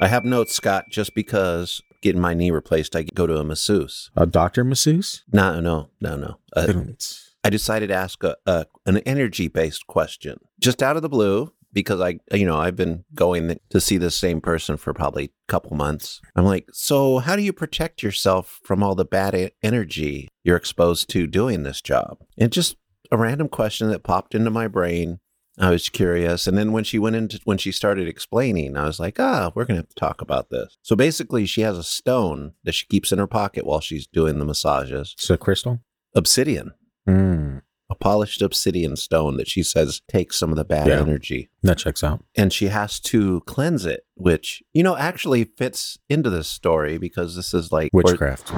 I have notes, Scott, just because getting my knee replaced, I go to a masseuse. A doctor masseuse? No, no, no, no. Uh, I decided to ask a, a an energy based question just out of the blue because I, you know, I've been going to see the same person for probably a couple months. I'm like, so how do you protect yourself from all the bad energy you're exposed to doing this job? And just a random question that popped into my brain. I was curious. And then when she went into, when she started explaining, I was like, ah, we're going to have to talk about this. So basically, she has a stone that she keeps in her pocket while she's doing the massages. It's a crystal? Obsidian Mm, a polished obsidian stone that she says takes some of the bad Yeah. energy that checks out. and she has to cleanse it which you know actually fits into this story because this is like or- Witchcraft.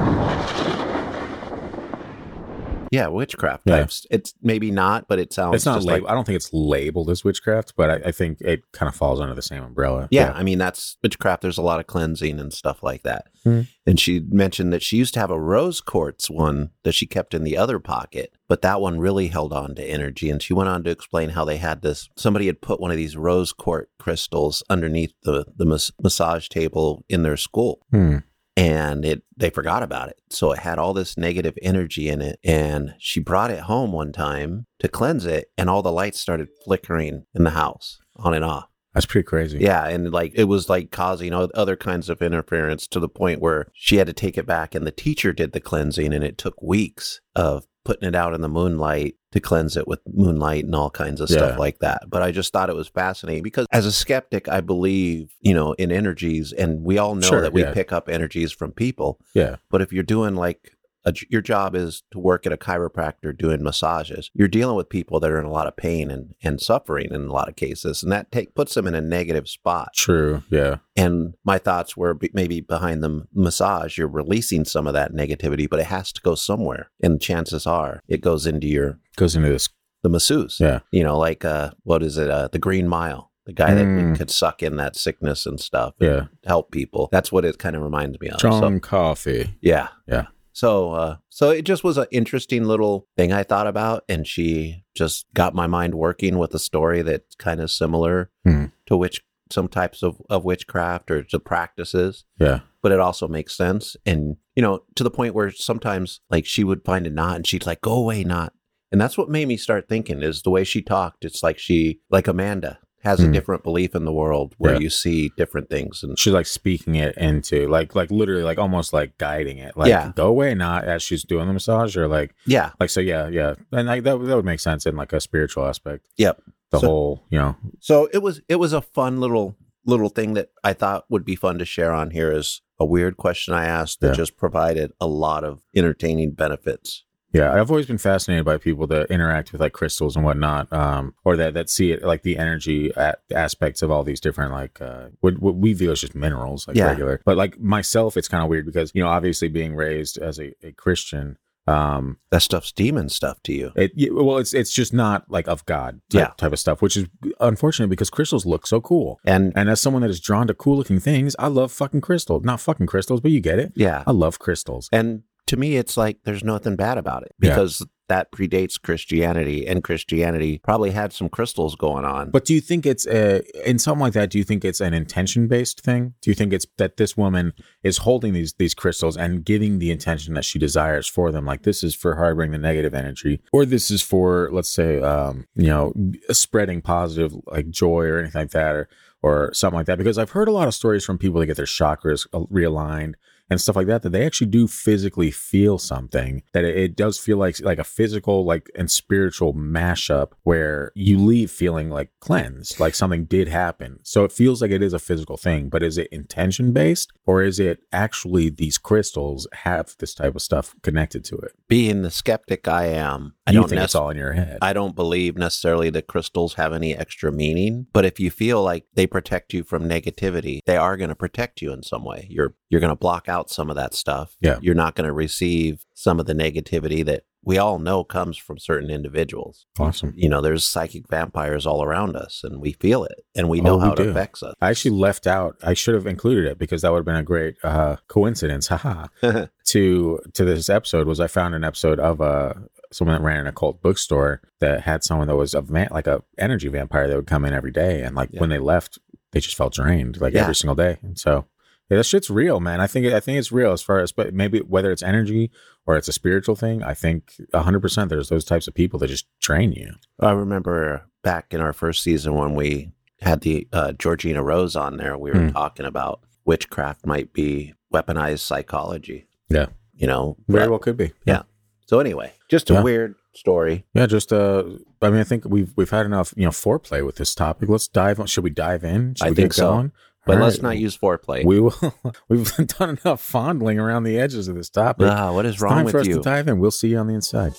Yeah witchcraft Yeah. types it's maybe not but it sounds it's not labeled. like I don't think it's labeled as witchcraft, but I, I think it kind of falls under the same umbrella. yeah, I mean that's witchcraft. There's a lot of cleansing and stuff like that. Mhm. And she mentioned that she used to have a rose quartz one that she kept in the other pocket, but that one really held on to energy. And she went on to explain how they had this. Somebody had put one of these rose quartz crystals underneath the the mas- massage table in their school, Hmm. And it they forgot about it. So it had all this negative energy in it. And she brought it home one time to cleanse it, and all the lights started flickering in the house on and off. That's pretty crazy. Yeah, and like it was like causing other kinds of interference to the point where she had to take it back, and the teacher did the cleansing, and it took weeks of putting it out in the moonlight to cleanse it with moonlight and all kinds of stuff Yeah. like that. But I just thought it was fascinating because as a skeptic, I believe you know in energies, and we all know Sure, that we yeah. pick up energies from people. Yeah. But if you're doing like a, your job is to work at a chiropractor doing massages, you're dealing with people that are in a lot of pain and, and suffering in a lot of cases, and that take, puts them in a negative spot. True. Yeah. And my thoughts were be- maybe behind the massage, you're releasing some of that negativity, but it has to go somewhere. And chances are it goes into your Goes into this. the masseuse. Yeah. You know, like uh, what is it? Uh, the Green Mile. The guy that Mm. could suck in that sickness and stuff, and Yeah. help people. That's what it kind of reminds me of. So- coffee. yeah. Yeah. So uh so it just was an interesting little thing I thought about and she just got my mind working with a story that's kind of similar Hmm. to which some types of, of witchcraft or to practices, Yeah. but it also makes sense. And, you know, to the point where sometimes like she would find a knot and she'd like, go away, knot. And that's what made me start thinking is the way she talked. It's like she, like Amanda, has a Hmm. different belief in the world where Yeah. you see different things. And She's like speaking it into like like literally like almost like guiding it. Like Yeah. go away not as she's doing the massage or like yeah, like so yeah, yeah. And like that that would make sense in like a spiritual aspect. Yep. The So- whole, you know, So it was it was a fun little little thing that I thought would be fun to share on here is a weird question I asked that Yeah. just provided a lot of entertaining benefits. Yeah, I've always been fascinated by people that interact with like crystals and whatnot, um, or that that see it like the energy a- aspects of all these different like uh, what, what we view as just minerals, like Yeah. regular. But like myself, it's kind of weird because you know, obviously being raised as a, a Christian, um, That stuff's demon stuff to you. it well, it's it's just not like of God type, Yeah. type of stuff, which is unfortunate because crystals look so cool. And And as someone that is drawn to cool looking things, I love fucking crystals. Not fucking crystals, but you get it. yeah. I love crystals. And to me it's like there's nothing bad about it Yeah. because that predates Christianity and Christianity probably had some crystals going on. But do you think it's a, in something like that? Do you think it's an intention based thing? Do you think it's that this woman is holding these these crystals and giving the intention that she desires for them? Like this is for harboring the negative energy, or this is for let's say, um, you know, spreading positive like joy or anything like that, or or something like that. Because I've heard a lot of stories from people that get their chakras uh, realigned and stuff like that that they actually do physically feel something that it, it does feel like like a physical like and spiritual mashup where you leave feeling like cleansed like something did happen. So it feels like it is a physical thing but is it intention based or is it actually these crystals have this type of stuff connected to it? Being the skeptic I am, I you don't think nec- it's all in your head. I don't believe necessarily that crystals have any extra meaning, but if you feel like they protect you from negativity, they are going to protect you in some way. You're you're going to block out some of that stuff. Yeah. You're not going to receive some of the negativity that we all know comes from certain individuals. awesome You know, there's psychic vampires all around us and we feel it and we know Oh, we how it do. affects us. I actually left out. I should have included it because that would have been a great uh, coincidence. Haha. to to this episode was I found an episode of uh someone that ran an occult bookstore that had someone that was a van- like a energy vampire that would come in every day and like Yeah. when they left they just felt drained like Yeah. every single day. And so yeah, that shit's real, man. I think I think it's real as far as but maybe whether it's energy or it's a spiritual thing. I think hundred percent there's those types of people that just train you. I remember back in our first season when we had the uh, Georgina Rose on there, we were Hmm. talking about witchcraft might be weaponized psychology. Yeah. You know, Very well could be. Yeah. So anyway, just a Yeah. weird story. Yeah, just uh I mean I think we've we've had enough, you know, foreplay with this topic. Let's dive on should we dive in? Should I we think get so. going? But All let's right. not use foreplay. we will we've done enough fondling around the edges of this topic. Ah, what is It's wrong time for with us to dive in. We'll see you on the inside.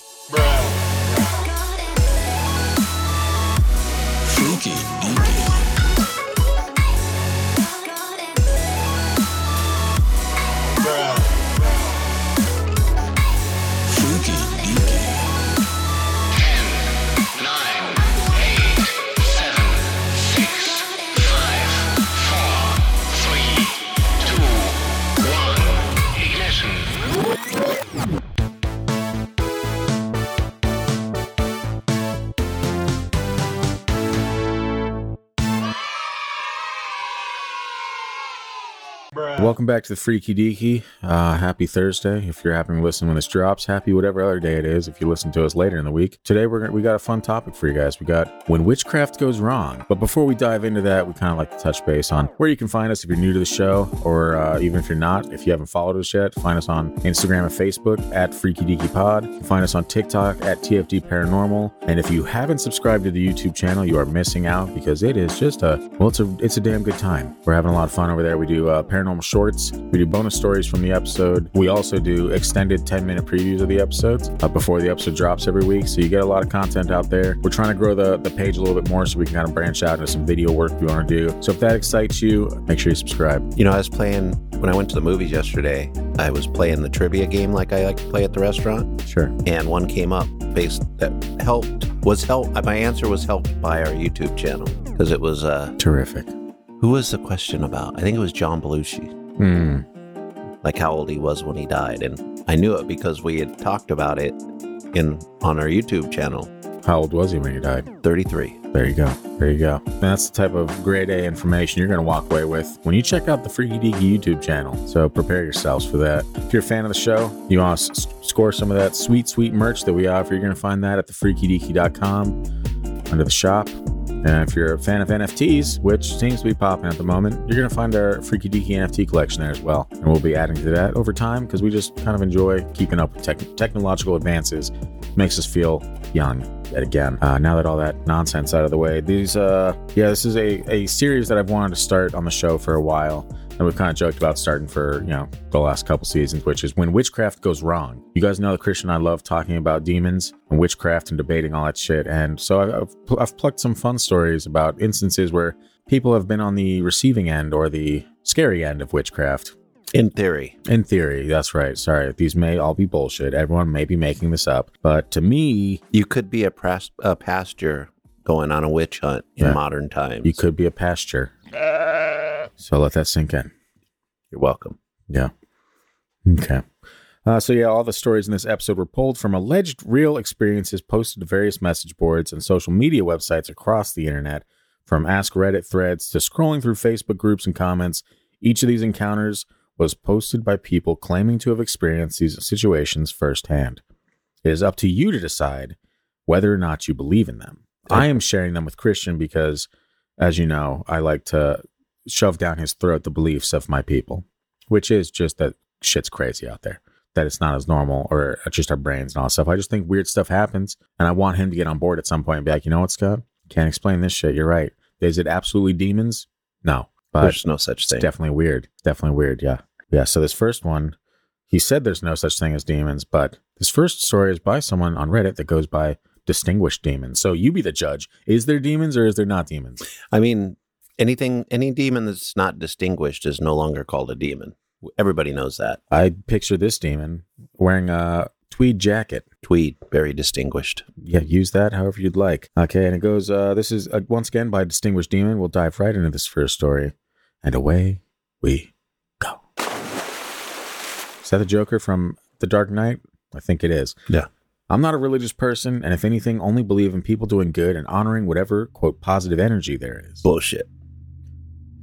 Freaky deaky. Freaky Welcome back to the Freaky Deaky. Uh, happy Thursday. If you're happening to listen when this drops, happy whatever other day it is. If you listen to us later in the week, today we're gonna, we got a fun topic for you guys. We got when witchcraft goes wrong. But before we dive into that, we kind of like to touch base on where you can find us if you're new to the show, or uh, even if you're not. If you haven't followed us yet, find us on Instagram and Facebook at Freaky Deaky Pod. You can find us on TikTok at TFD Paranormal. And if you haven't subscribed to the YouTube channel, you are missing out because it is just a well, it's a it's a damn good time. We're having a lot of fun over there. We do uh, paranormal shorts. We do bonus stories from the episode. We also do extended 10 minute previews of the episodes uh, before the episode drops every week. So you get a lot of content out there. We're trying to grow the, the page a little bit more so we can kind of branch out into some video work we want to do. So if that excites you, make sure you subscribe. You know, I was playing when I went to the movies yesterday. I was playing the trivia game like I like to play at the restaurant, Sure. and one came up based that helped was helped. My answer was helped by our YouTube channel because it was uh, Terrific. who was the question about? I think it was John Belushi, Hmm. like how old he was when he died, and I knew it because we had talked about it in on our YouTube channel. How old was he when he died? Thirty three. There you go. There you go. And that's the type of grade A information you're going to walk away with when you check out the Freaky Deaky YouTube channel. So prepare yourselves for that. If you're a fan of the show, you want to s- score some of that sweet, sweet merch that we offer, you're going to find that at thefreakydeaky.com under the shop. And if you're a fan of NFTs, which seems to be popping at the moment, you're going to find our Freaky Deaky NFT collection there as well. And we'll be adding to that over time because we just kind of enjoy keeping up with tech- technological advances. Makes us feel young yet again. Uh, now that all that nonsense out of the way, these, uh, yeah, this is a, a series that I've wanted to start on the show for a while. And we've kind of joked about starting for, you know, the last couple seasons, which is when witchcraft goes wrong. You guys know that Christian and I love talking about demons and witchcraft and debating all that shit. And so I've, I've, I've plucked some fun stories about instances where people have been on the receiving end or the scary end of witchcraft. In theory, In theory, that's right. Sorry, these may all be bullshit. Everyone may be making this up. But to me, you could be a, pras- a pasture going on a witch hunt in Yeah. modern times. you could be a pasture. Uh, So let that sink in. You're welcome. Yeah. Okay. Uh, so yeah, all the stories in this episode were pulled from alleged real experiences posted to various message boards and social media websites across the internet, from Ask Reddit threads to scrolling through Facebook groups and comments. Each of these encounters was posted by people claiming to have experienced these situations firsthand. It is up to you to decide whether or not you believe in them. I am sharing them with Christian because, as you know, I like to shove down his throat the beliefs of my people, which is just that shit's crazy out there. That it's not as normal or just our brains and all that stuff. I just think weird stuff happens, and I want him to get on board at some point and be like, you know what, Scott? Can't explain this shit. You're right. Is it absolutely demons? No, but There's no such it's thing. definitely weird. Definitely weird. Yeah. Yeah. So this first one, he said there's no such thing as demons, but this first story is by someone on Reddit that goes by distinguished demons. So you be the judge. Is there demons or is there not demons? I mean, anything, any demon that's not distinguished is no longer called a demon. Everybody knows that. I picture this demon wearing a tweed jacket. Tweed, very distinguished. Yeah, use that however you'd like. Okay, and it goes, uh, this is uh, once again by Distinguished Demon. We'll dive right into this first story. And away we go. Is that the Joker from The Dark Knight? I think it is. Yeah. I'm not a religious person, and if anything, only believe in people doing good and honoring whatever, quote, positive energy there is. Bullshit.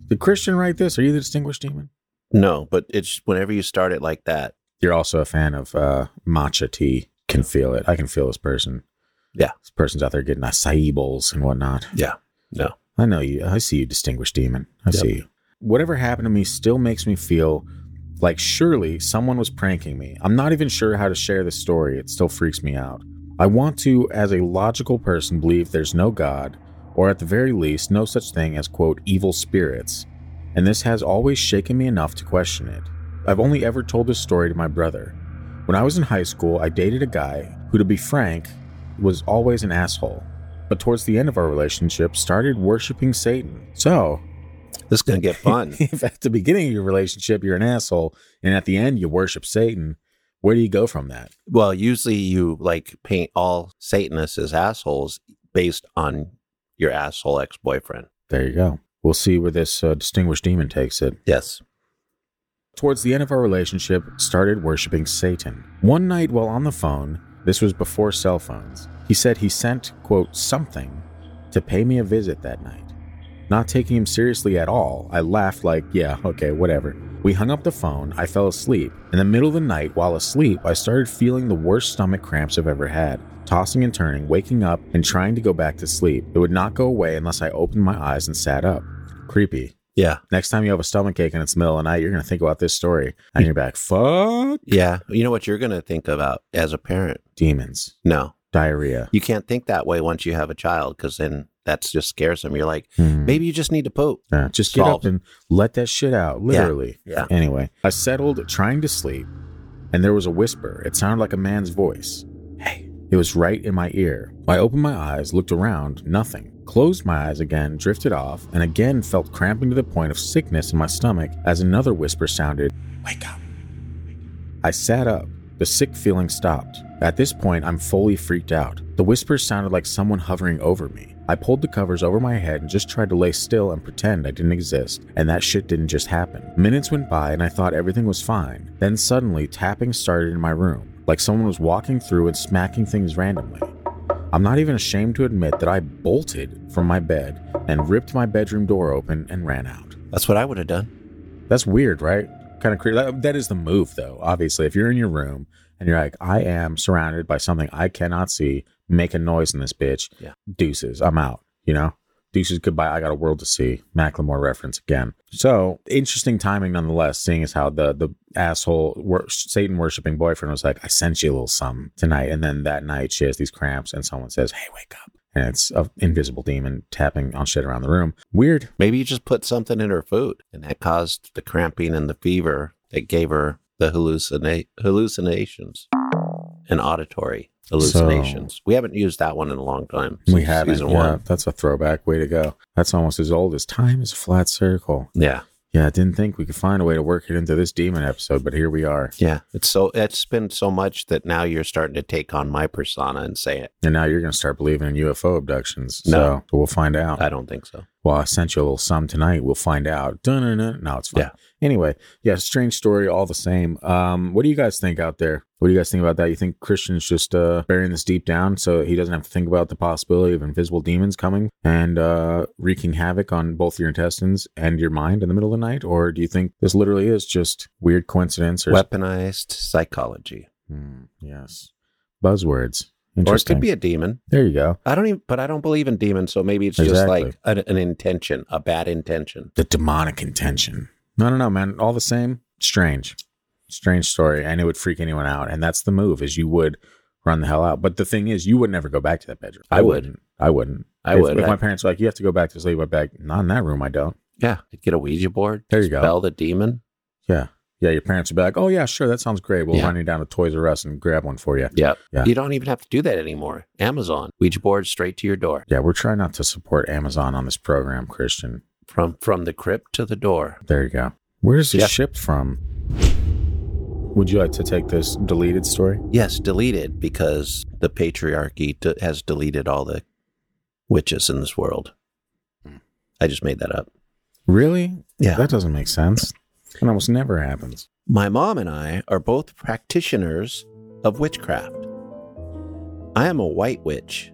Did Christian write this? Are you the distinguished demon? No, but it's whenever you start it like that. You're also a fan of uh, matcha tea. Can feel it. I can feel this person. Yeah. This person's out there getting acai bowls and whatnot. Yeah. No. I know you. I see you, distinguished demon. I Yep. see you. Whatever happened to me still makes me feel like surely someone was pranking me. I'm not even sure how to share this story. It still freaks me out. I want to, as a logical person, believe there's no God, or at the very least, no such thing as, quote, evil spirits. And this has always shaken me enough to question it. I've only ever told this story to my brother. When I was in high school, I dated a guy who, to be frank, was always an asshole. But towards the end of our relationship, started worshiping Satan. So, This is gonna get fun. if at the beginning of your relationship you're an asshole, and at the end you worship Satan, where do you go from that? well, usually you like paint all Satanists as assholes based on your asshole ex boyfriend. There you go. We'll see where this uh, distinguished demon takes it. Yes. Towards the end of our relationship, started worshiping Satan. One night while on the phone, this was before cell phones, he said he sent, quote, something to pay me a visit that night. Not taking him seriously at all, I laughed like, yeah, okay, whatever. We hung up the phone, I fell asleep. In the middle of the night, while asleep, I started feeling the worst stomach cramps I've ever had. Tossing and turning, waking up, and trying to go back to sleep. It would not go away unless I opened my eyes and sat up. Creepy. Yeah. Next time you have a stomach ache and it's the middle of the night, you're going to think about this story. And you're back, fuck Yeah. You know what you're gonna think about as a parent? demons, No. diarrhea. You can't think that way once you have a child because then that just scares them. You're like, Hmm. maybe you just need to poop. Yeah, just get up and let that shit out, literally. Yeah. Anyway, I settled trying to sleep, and there was a whisper. It sounded like a man's voice. Hey. It was right in my ear. I opened my eyes, looked around, nothing. Closed my eyes again, drifted off, and again felt cramping to the point of sickness in my stomach as another whisper sounded, Wake up. I sat up. The sick feeling stopped. At this point, I'm fully freaked out. The whispers sounded like someone hovering over me. I pulled the covers over my head and just tried to lay still and pretend I didn't exist, and that shit didn't just happen. Minutes went by and I thought everything was fine. Then suddenly, tapping started in my room, like someone was walking through and smacking things randomly. I'm not even ashamed to admit that I bolted from my bed and ripped my bedroom door open and ran out. That's what I would have done. That's weird, right? Kind of creepy. That, is the move, though. Obviously, if you're in your room and you're like, I am surrounded by something I cannot see, make a noise in this bitch. Yeah. Deuces, I'm out. You know, deuces, goodbye. I got a world to see. Macklemore reference again. So interesting timing, nonetheless. Seeing as how the the asshole wor- Satan worshiping boyfriend was like, I sent you a little something tonight, and then that night she has these cramps, and someone says, Hey, wake up. And it's an invisible demon tapping on shit around the room. Weird. Maybe you just put something in her food and that caused the cramping and the fever that gave her the hallucina- hallucinations and auditory hallucinations. we haven't used that one in a long time. We haven't. Yeah, one. that's a throwback. Way to go. That's almost as old as time is a flat circle. Yeah. Yeah, I didn't think we could find a way to work it into this demon episode, but here we are. Yeah. It's so, it's been so much that now you're starting to take on my persona and say it. And now you're going to start believing in UFO abductions. No. So we'll find out. I don't think so. Well, I sent you a little sum tonight. We'll find out. Dun-dun-dun. No, it's fine. Yeah. Anyway, yeah, strange story all the same. Um, what do you guys think out there? What do you guys think about that? You think Christian's just uh, burying this deep down so he doesn't have to think about the possibility of invisible demons coming and uh, wreaking havoc on both your intestines and your mind in the middle of the night? Or do you think this literally is just weird coincidence? Or Weaponized psychology. Hmm, yes, buzzwords. Or it could be a demon. there you go. I don't even, but I don't believe in demons. So maybe it's just like an, an intention, a bad intention. the demonic intention. No, no, no, man. All the same, strange, strange story, and it would freak anyone out. And that's the move: is you would run the hell out. But the thing is, you would never go back to that bedroom. I would. wouldn't. I wouldn't. I If- would. If I- my parents were like, "You have to go back to sleep," I'd be like, "Not in that room. I don't." Yeah. Get a Ouija board. There you go. Spell the demon. Yeah, yeah. Your parents would be like, "Oh yeah, sure, that sounds great. We'll Yeah. run you down to Toys R Us and grab one for you." Yep. Yeah. You don't even have to do that anymore. Amazon. Ouija board straight to your door. Yeah, we're trying not to support Amazon on this program, Christian. From from the crypt to the door. There you go. Where is it Yeah. shipped from? Would you like to take this deleted story? Yes, deleted because the patriarchy d- has deleted all the witches in this world. Hmm. I just made that up. Really? Yeah. That doesn't make sense. It almost never happens. My mom and I are both practitioners of witchcraft. I am a white witch,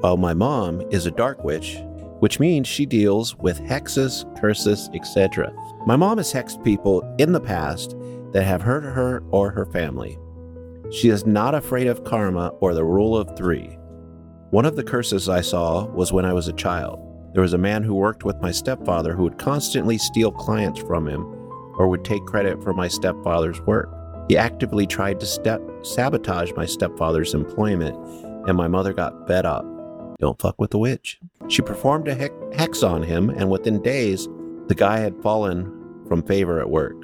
while my mom is a dark witch which means she deals with hexes, curses, etc. My mom has hexed people in the past that have hurt her or her family. She is not afraid of karma or the rule of three. One of the curses I saw was when I was a child. There was a man who worked with my stepfather who would constantly steal clients from him or would take credit for my stepfather's work. He actively tried to step, sabotage my stepfather's employment, and my mother got fed up. Don't fuck with the witch. She performed a hex- on him, and within days, the guy had fallen from favor at work.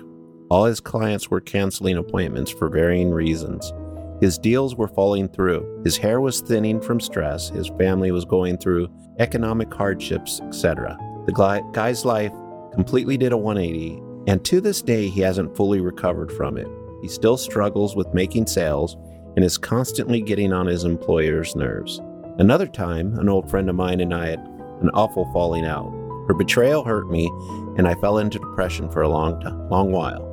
All his clients were canceling appointments for varying reasons. His deals were falling through. His hair was thinning from stress. His family was going through economic hardships, etc. The guy's life completely did a 180, and to this day, he hasn't fully recovered from it. He still struggles with making sales and is constantly getting on his employer's nerves. Another time, an old friend of mine and I had an awful falling out. Her betrayal hurt me, and I fell into depression for a long time, long while.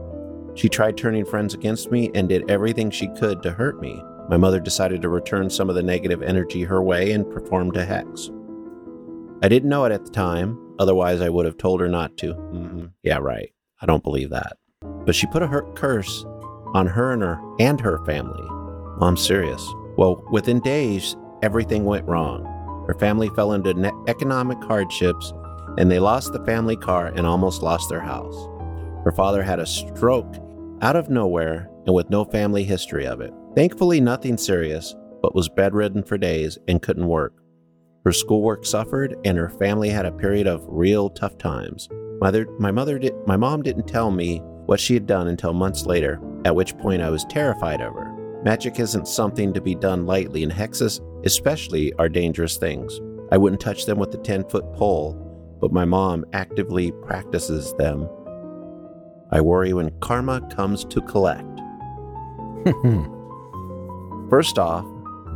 She tried turning friends against me and did everything she could to hurt me. My mother decided to return some of the negative energy her way and performed a hex. I didn't know it at the time, otherwise, I would have told her not to. Mhm. Yeah, right. I don't believe that. But she put a her- curse on her and her and her family. I'm serious. Well, within days, everything went wrong. Her family fell into ne- economic hardships and they lost the family car and almost lost their house. Her father had a stroke out of nowhere and with no family history of it. Thankfully, nothing serious, but was bedridden for days and couldn't work. Her schoolwork suffered and her family had a period of real tough times. Mother, my mother did, my mom didn't tell me what she had done until months later, at which point I was terrified of her. Magic isn't something to be done lightly, and hexes, especially, are dangerous things. I wouldn't touch them with a 10 foot pole, but my mom actively practices them. I worry when karma comes to collect. First off,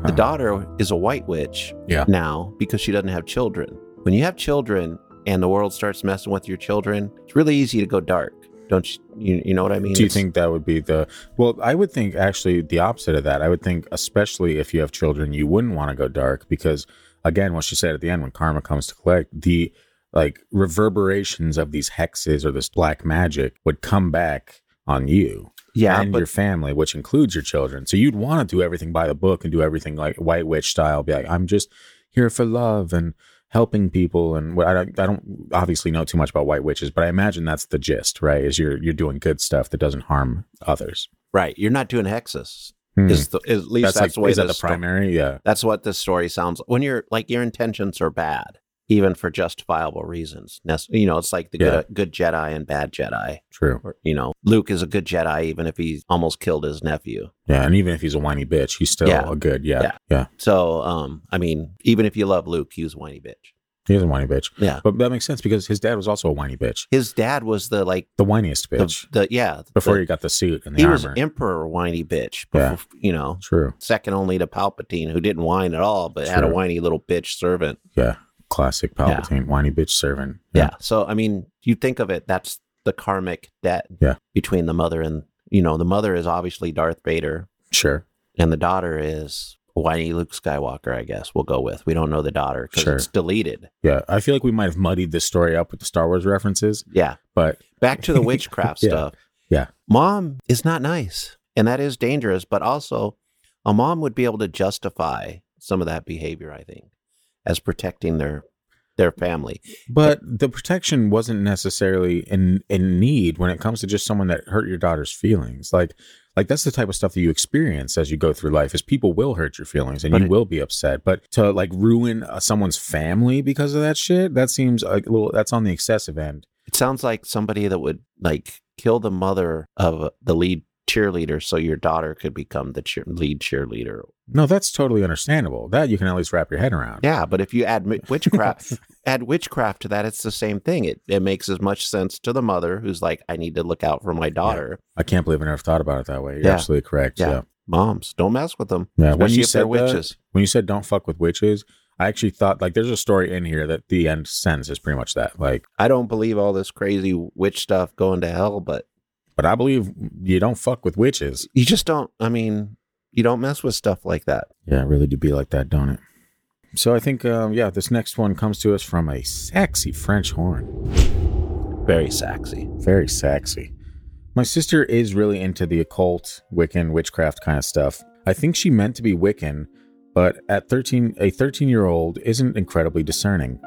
the Uh-huh. daughter is a white witch Yeah. now because she doesn't have children. When you have children and the world starts messing with your children, it's really easy to go dark. Don't you? You, you know what I mean? Do you It's- think that would be the well? I would think actually the opposite of that. I would think, especially if you have children, you wouldn't want to go dark because, again, what she said at the end, when karma comes to collect, the like reverberations of these hexes or this black magic would come back on you Yeah, and but your family, which includes your children. So you'd want to do everything by the book and do everything like White Witch style. Be like, I'm just here for love and helping people. And what I don't, I don't obviously know too much about White Witches, but I imagine that's the gist, right? Is you're you're doing good stuff that doesn't harm others. right, you're not doing hexes. Hmm. Is the, at least that's, that's, like the way is that the this sto- primary? Yeah, That's what this story sounds. When you're like your intentions are bad, even for justifiable reasons. You know, it's like the good good Jedi and bad Jedi. true. Or, you know, Luke is a good Jedi even if he almost killed his nephew. Yeah, and even if he's a whiny bitch, he's still Yeah. a good. Yeah, Yeah. yeah, So, um, I mean, even if you love Luke, he was a whiny bitch. He he's a whiny bitch. Yeah. But that makes sense because his dad was also a whiny bitch, His dad was the like the whiniest bitch the yeah before the- he got the suit and the he armor. was emperor whiny bitch. Yeah. You know, True. second only to Palpatine, who didn't whine at all, but had a whiny little bitch servant. Yeah, classic Palpatine, whiny bitch servant. Yeah. So I mean, you think of it, that's the karmic debt Yeah. between the mother and you know, the mother is obviously Darth Vader, sure. and the daughter is whiny Luke Skywalker. I guess we'll go with. We don't know the daughter because Sure. it's deleted. Yeah, I feel like we might have muddied this story up with the Star Wars references, Yeah. but Back to the witchcraft Yeah. stuff. Yeah. Mom is not nice, and that is dangerous. But also, a mom would be able to justify some of that behavior. I think as protecting their their family. but the protection wasn't necessarily in in need when it comes to just someone that hurt your daughter's feelings. Like like that's the type of stuff that you experience as you go through life. Is people will hurt your feelings and But you it- will be upset. But to like ruin uh, someone's family because of that shit, that seems a little. That's on the excessive end. It sounds like somebody that would like kill the mother of the lead cheerleader so your daughter could become the cheer- lead cheerleader. No, that's totally understandable. That you can at least wrap your head around. Yeah, but if you add mi- witchcraft, add witchcraft to that, it's the same thing. It it makes as much sense to the mother who's like, I need to look out for my daughter. I can't believe I never thought about it that way. You're Yeah. absolutely correct. Yeah. Yeah. Moms, don't mess with them. Yeah, when you if they're said that- witches. When you said don't fuck with witches, I actually thought like there's a story in here that the end sentence is pretty much that. Like, I don't believe all this crazy witch stuff going to hell, but but I believe you don't fuck with witches. you just don't. I mean, you don't mess with stuff like that. Yeah, it really do be like that, don't it? So I think, um, yeah, this next one comes to us from a sexy French horn. Very sexy. Very sexy. My sister is really into the occult, Wiccan, witchcraft kind of stuff. I think she meant to be Wiccan, but at 13, a 13 year old isn't incredibly discerning.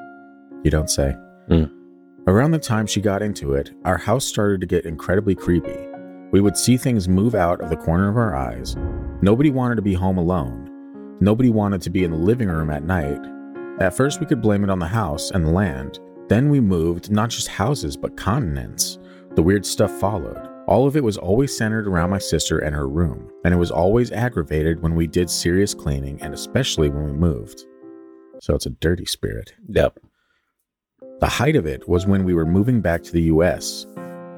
You don't say. Hmm. Around the time she got into it, our house started to get incredibly creepy. We would see things move out of the corner of our eyes. Nobody wanted to be home alone. Nobody wanted to be in the living room at night. At first, we could blame it on the house and the land. Then we moved not just houses, but continents. The weird stuff followed. All of it was always centered around my sister and her room, and it was always aggravated when we did serious cleaning and especially when we moved. So it's a dirty spirit. Yep. The height of it was when we were moving back to the US.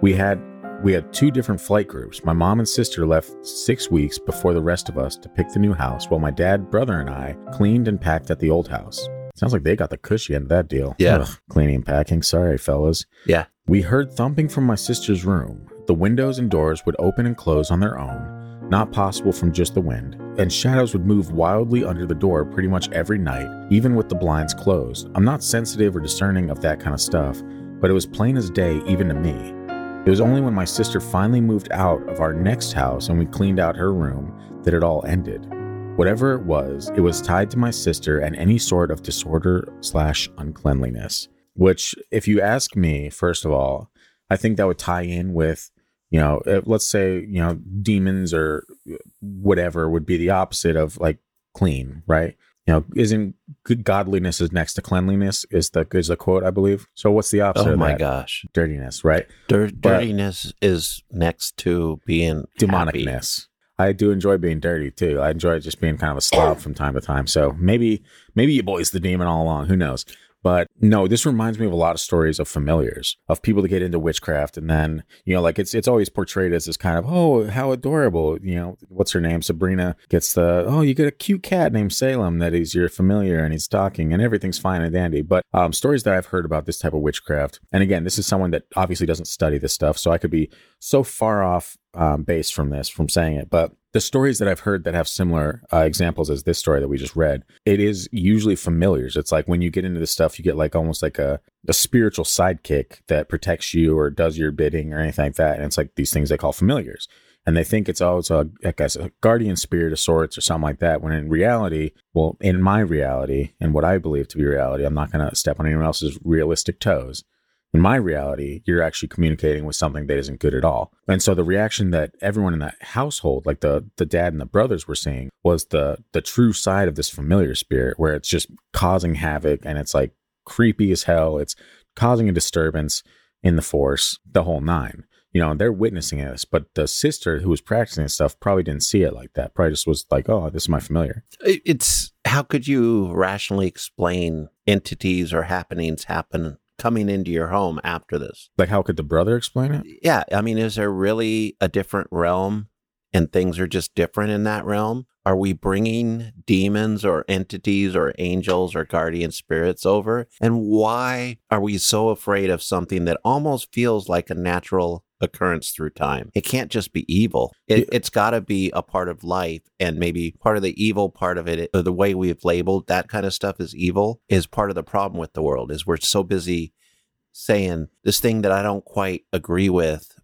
We had we had two different flight groups. My mom and sister left 6 weeks before the rest of us to pick the new house, while my dad, brother and I cleaned and packed at the old house. Sounds like they got the cushy end of that deal. Yeah. Ugh, cleaning and packing. Sorry, fellas. Yeah. We heard thumping from my sister's room. The windows and doors would open and close on their own, not possible from just the wind, and shadows would move wildly under the door pretty much every night, even with the blinds closed. I'm not sensitive or discerning of that kind of stuff, but it was plain as day even to me. It was only when my sister finally moved out of our next house and we cleaned out her room that it all ended. Whatever it was, it was tied to my sister and any sort of disorder slash uncleanliness. Which, if you ask me, first of all, I think that would tie in with, you know, let's say, you know, demons or whatever would be the opposite of like clean, right? You know, isn't good godliness is next to cleanliness is the is the quote I believe. So what's the opposite Oh of my gosh. Dirtiness, right? Dir- But- dirtiness is next to being happy. I do enjoy being dirty too. I enjoy just being kind of a slob from time to time. So maybe maybe you boys the demon all along. Who knows? But no, this reminds me of a lot of stories of familiars of people that get into witchcraft, and then you know, like it's it's always portrayed as this kind of oh how adorable. You know, what's her name? Sabrina gets the oh you get a cute cat named Salem that is your familiar, and he's talking, and everything's fine and dandy. But um, stories that I've heard about this type of witchcraft, and again, this is someone that obviously doesn't study this stuff, so I could be so far off um, base from this from saying it, but the stories that I've heard that have similar uh, examples as this story that we just read, it is usually familiars. It's like when you get into this stuff, you get like almost like a, a spiritual sidekick that protects you or does your bidding or anything like that. And it's like these things they call familiars. And they think it's oh, always a, like a, a guardian spirit of sorts or something like that. When in reality, well, in my reality and what I believe to be reality, I'm not going to step on anyone else's realistic toes in my reality, you're actually communicating with something that isn't good at all. And so the reaction that everyone in that household, like the the dad and the brothers were seeing, was the the true side of this familiar spirit where it's just causing havoc and it's like creepy as hell. It's causing a disturbance in the force, the whole nine. You know, they're witnessing this, but the sister who was practicing this stuff probably didn't see it like that. Probably just was like, "Oh, this is my familiar." It's how could you rationally explain entities or happenings happen coming into your home after this? Like, how could the brother explain it? Yeah, I mean, is there really a different realm and things are just different in that realm? Are we bringing demons or entities or angels or guardian spirits over? And why are we so afraid of something that almost feels like a natural occurrence through time? It can't just be evil. It, it's got to be a part of life. And maybe part of the evil part of it, or the way we've labeled that kind of stuff as evil, is part of the problem with the world, is we're so busy saying this thing that I don't quite agree with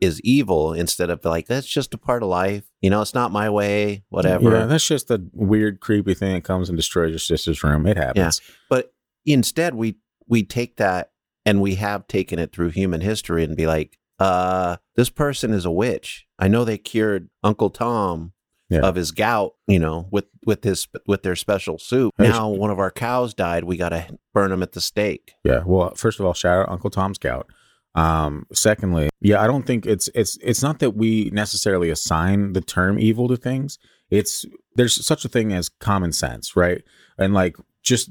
is evil instead of like that's just a part of life. You know, it's not my way, whatever. Yeah, that's just a weird, creepy thing that comes and destroys your sister's room. It happens. yeah. But instead we we take that and we have taken it through human history and be like, uh, this person is a witch. I know they cured Uncle Tom Yeah. of his gout, you know, with with his with their special soup. Now one of our cows died, we got to burn him at the stake. Yeah. Well, first of all, shout out Uncle Tom's Gout. Um, secondly, yeah, I don't think it's it's it's not that we necessarily assign the term evil to things. It's there's such a thing as common sense, right? And like just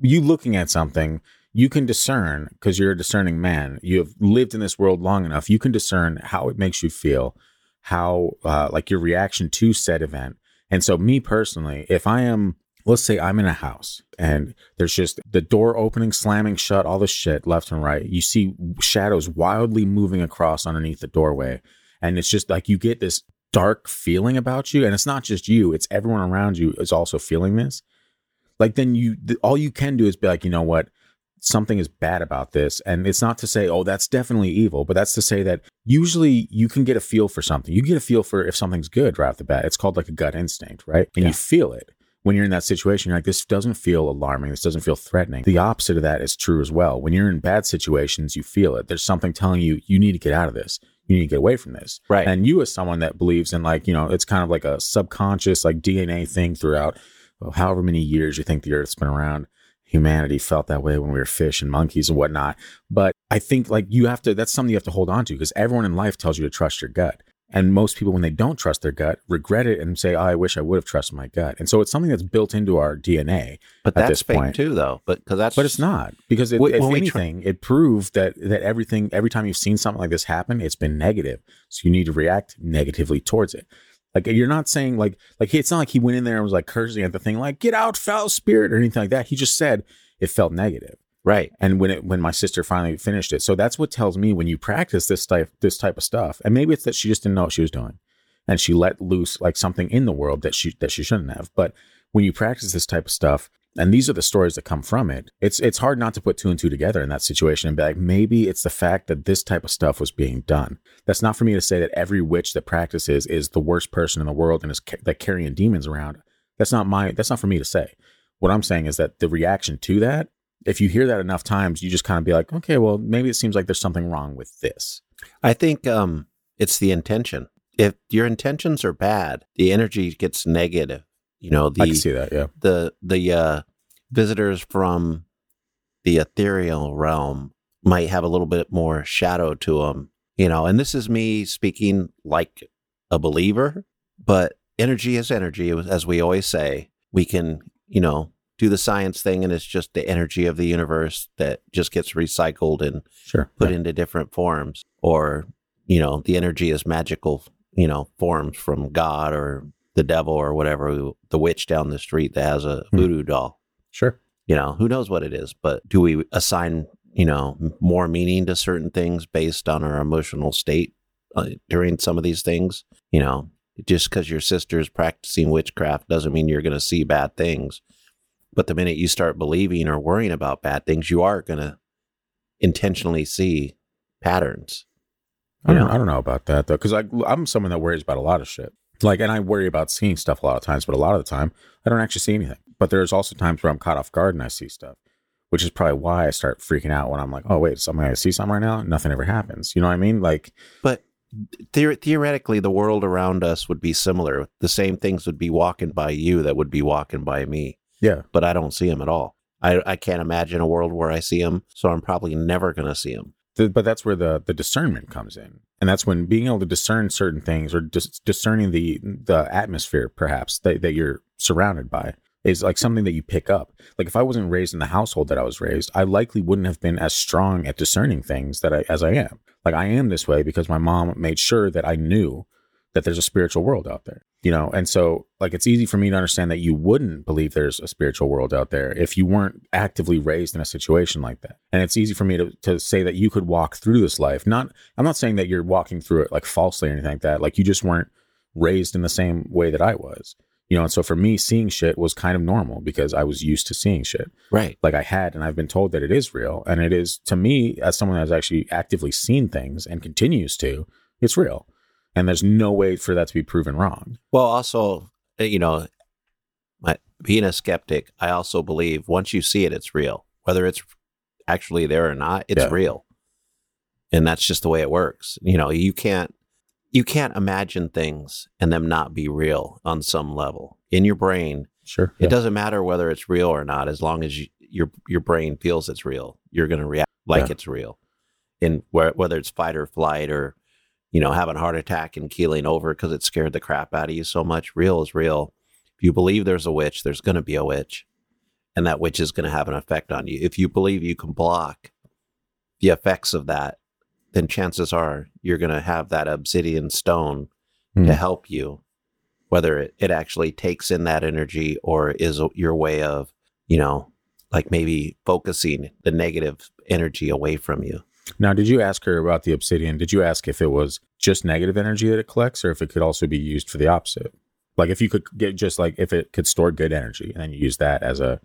you looking at something, you can discern because you're a discerning man. You have lived in this world long enough. You can discern how it makes you feel, how uh, like your reaction to said event. And so, me personally, if I am let's say I'm in a house and there's just the door opening, slamming shut, all this shit left and right. You see shadows wildly moving across underneath the doorway. And it's just like you get this dark feeling about you. And it's not just you, it's everyone around you is also feeling this. like then you all you can do is be like, you know what? Something is bad about this. And it's not to say, oh, that's definitely evil, but that's to say that usually you can get a feel for something. You get a feel for if something's good right off the bat. It's called like a gut instinct, right? And Yeah. you feel it. When you're in that situation, you're like, this doesn't feel alarming. This doesn't feel threatening. The opposite of that is true as well. When you're in bad situations, you feel it. There's something telling you, you need to get out of this. You need to get away from this. Right. And you, as someone that believes in like, you know, it's kind of like a subconscious, like DNA thing throughout well, however many years you think the earth's been around. Humanity felt that way when we were fish and monkeys and whatnot. But I think like you have to, that's something you have to hold on to because everyone in life tells you to trust your gut. And most people, when they don't trust their gut, regret it and say, oh, I wish I would have trusted my gut. And so it's something that's built into our DNA. But at that's this fake point. too, though. But because that's But it's not because it, When- if when try- anything, it proved that that everything every time you've seen something like this happen, it's been negative. So you need to react negatively towards it. Like you're not saying like like it's not like he went in there and was like cursing at the thing like get out foul spirit or anything like that. He just said it felt negative. Right. And when it when my sister finally finished it, so that's what tells me when you practice this type this type of stuff, and maybe it's that she just didn't know what she was doing, and she let loose like something in the world that she that she shouldn't have. But when you practice this type of stuff, and these are the stories that come from it, it's it's hard not to put two and two together in that situation and be like, maybe it's the fact that this type of stuff was being done. That's not for me to say that every witch that practices is the worst person in the world and is ca- that carrying demons around. That's not my. That's not for me to say. What I'm saying is that the reaction to that if you hear that enough times, you just kind of be like, okay, well, maybe it seems like there's something wrong with this. I think um, it's the intention. If your intentions are bad, the energy gets negative. You know, I can the see that. Yeah. the the uh, visitors from the ethereal realm might have a little bit more shadow to them. You know, and this is me speaking like a believer, but energy is energy, as we always say. We can, you know, do the science thing, and it's just the energy of the universe that just gets recycled and Sure. put Yeah. into different forms or you know the energy is magical you know forms from god or the devil or whatever the witch down the street that has a Hmm. voodoo doll Sure. you know who knows what it is but do we assign you know more meaning to certain things based on our emotional state uh, during some of these things you know just because your sister's practicing witchcraft doesn't mean you're going to see bad things but the minute you start believing or worrying about bad things you are going to intentionally see patterns I don't, Yeah. I don't know about that though, because I'm someone that worries about a lot of shit. Like, and I worry about seeing stuff a lot of times, but a lot of the time I don't actually see anything. But there's also times where I'm caught off guard and I see stuff, which is probably why I start freaking out when I'm like, oh wait, so I'm going to see something right now. Nothing ever happens. You know what I mean? Like, But theor- theoretically, the world around us would be similar. The same things would be walking by you that would be walking by me, yeah, but I don't see him at all. I, I can't imagine a world where I see him, so I'm probably never going to see him. Th- but that's where the the discernment comes in and that's when being able to discern certain things or dis- discerning the the atmosphere perhaps that, that you're surrounded by is like something that you pick up like if i wasn't raised in the household that i was raised i likely wouldn't have been as strong at discerning things that i as i am like i am this way because my mom made sure that i knew that there's a spiritual world out there you know and so like it's easy for me to understand that you wouldn't believe there's a spiritual world out there if you weren't actively raised in a situation like that and it's easy for me to, to say that you could walk through this life not i'm not saying that you're walking through it like falsely or anything like that like you just weren't raised in the same way that i was you know and so for me seeing shit was kind of normal because i was used to seeing shit Right. like I had, and I've been told that it is real. And it is to me, as someone that's actually actively seen things and continues to, it's real. And there's no way for that to be proven wrong. Well, also, uh, you know, my, being a skeptic, I also believe once you see it, it's real. Whether it's actually there or not, it's Yeah. real. And that's just the way it works. You know, you can't you can't imagine things and them not be real on some level. In your brain, Sure. it doesn't matter whether it's real or not as long as you, your your brain feels it's real. You're going to react like Yeah. it's real. And where, whether it's fight or flight or you know, having a heart attack and keeling over because it scared the crap out of you so much. Real is real. If you believe there's a witch, there's going to be a witch, and that witch is going to have an effect on you. If you believe you can block the effects of that, then chances are you're going to have that obsidian stone Hmm. to help you, whether it, it actually takes in that energy or is your way of, you know, like maybe focusing the negative energy away from you. Now, did you ask her about the obsidian? Did you ask if it was just negative energy that it collects or if it could also be used for the opposite? Like if you could get just like if it could store good energy and then you use that as a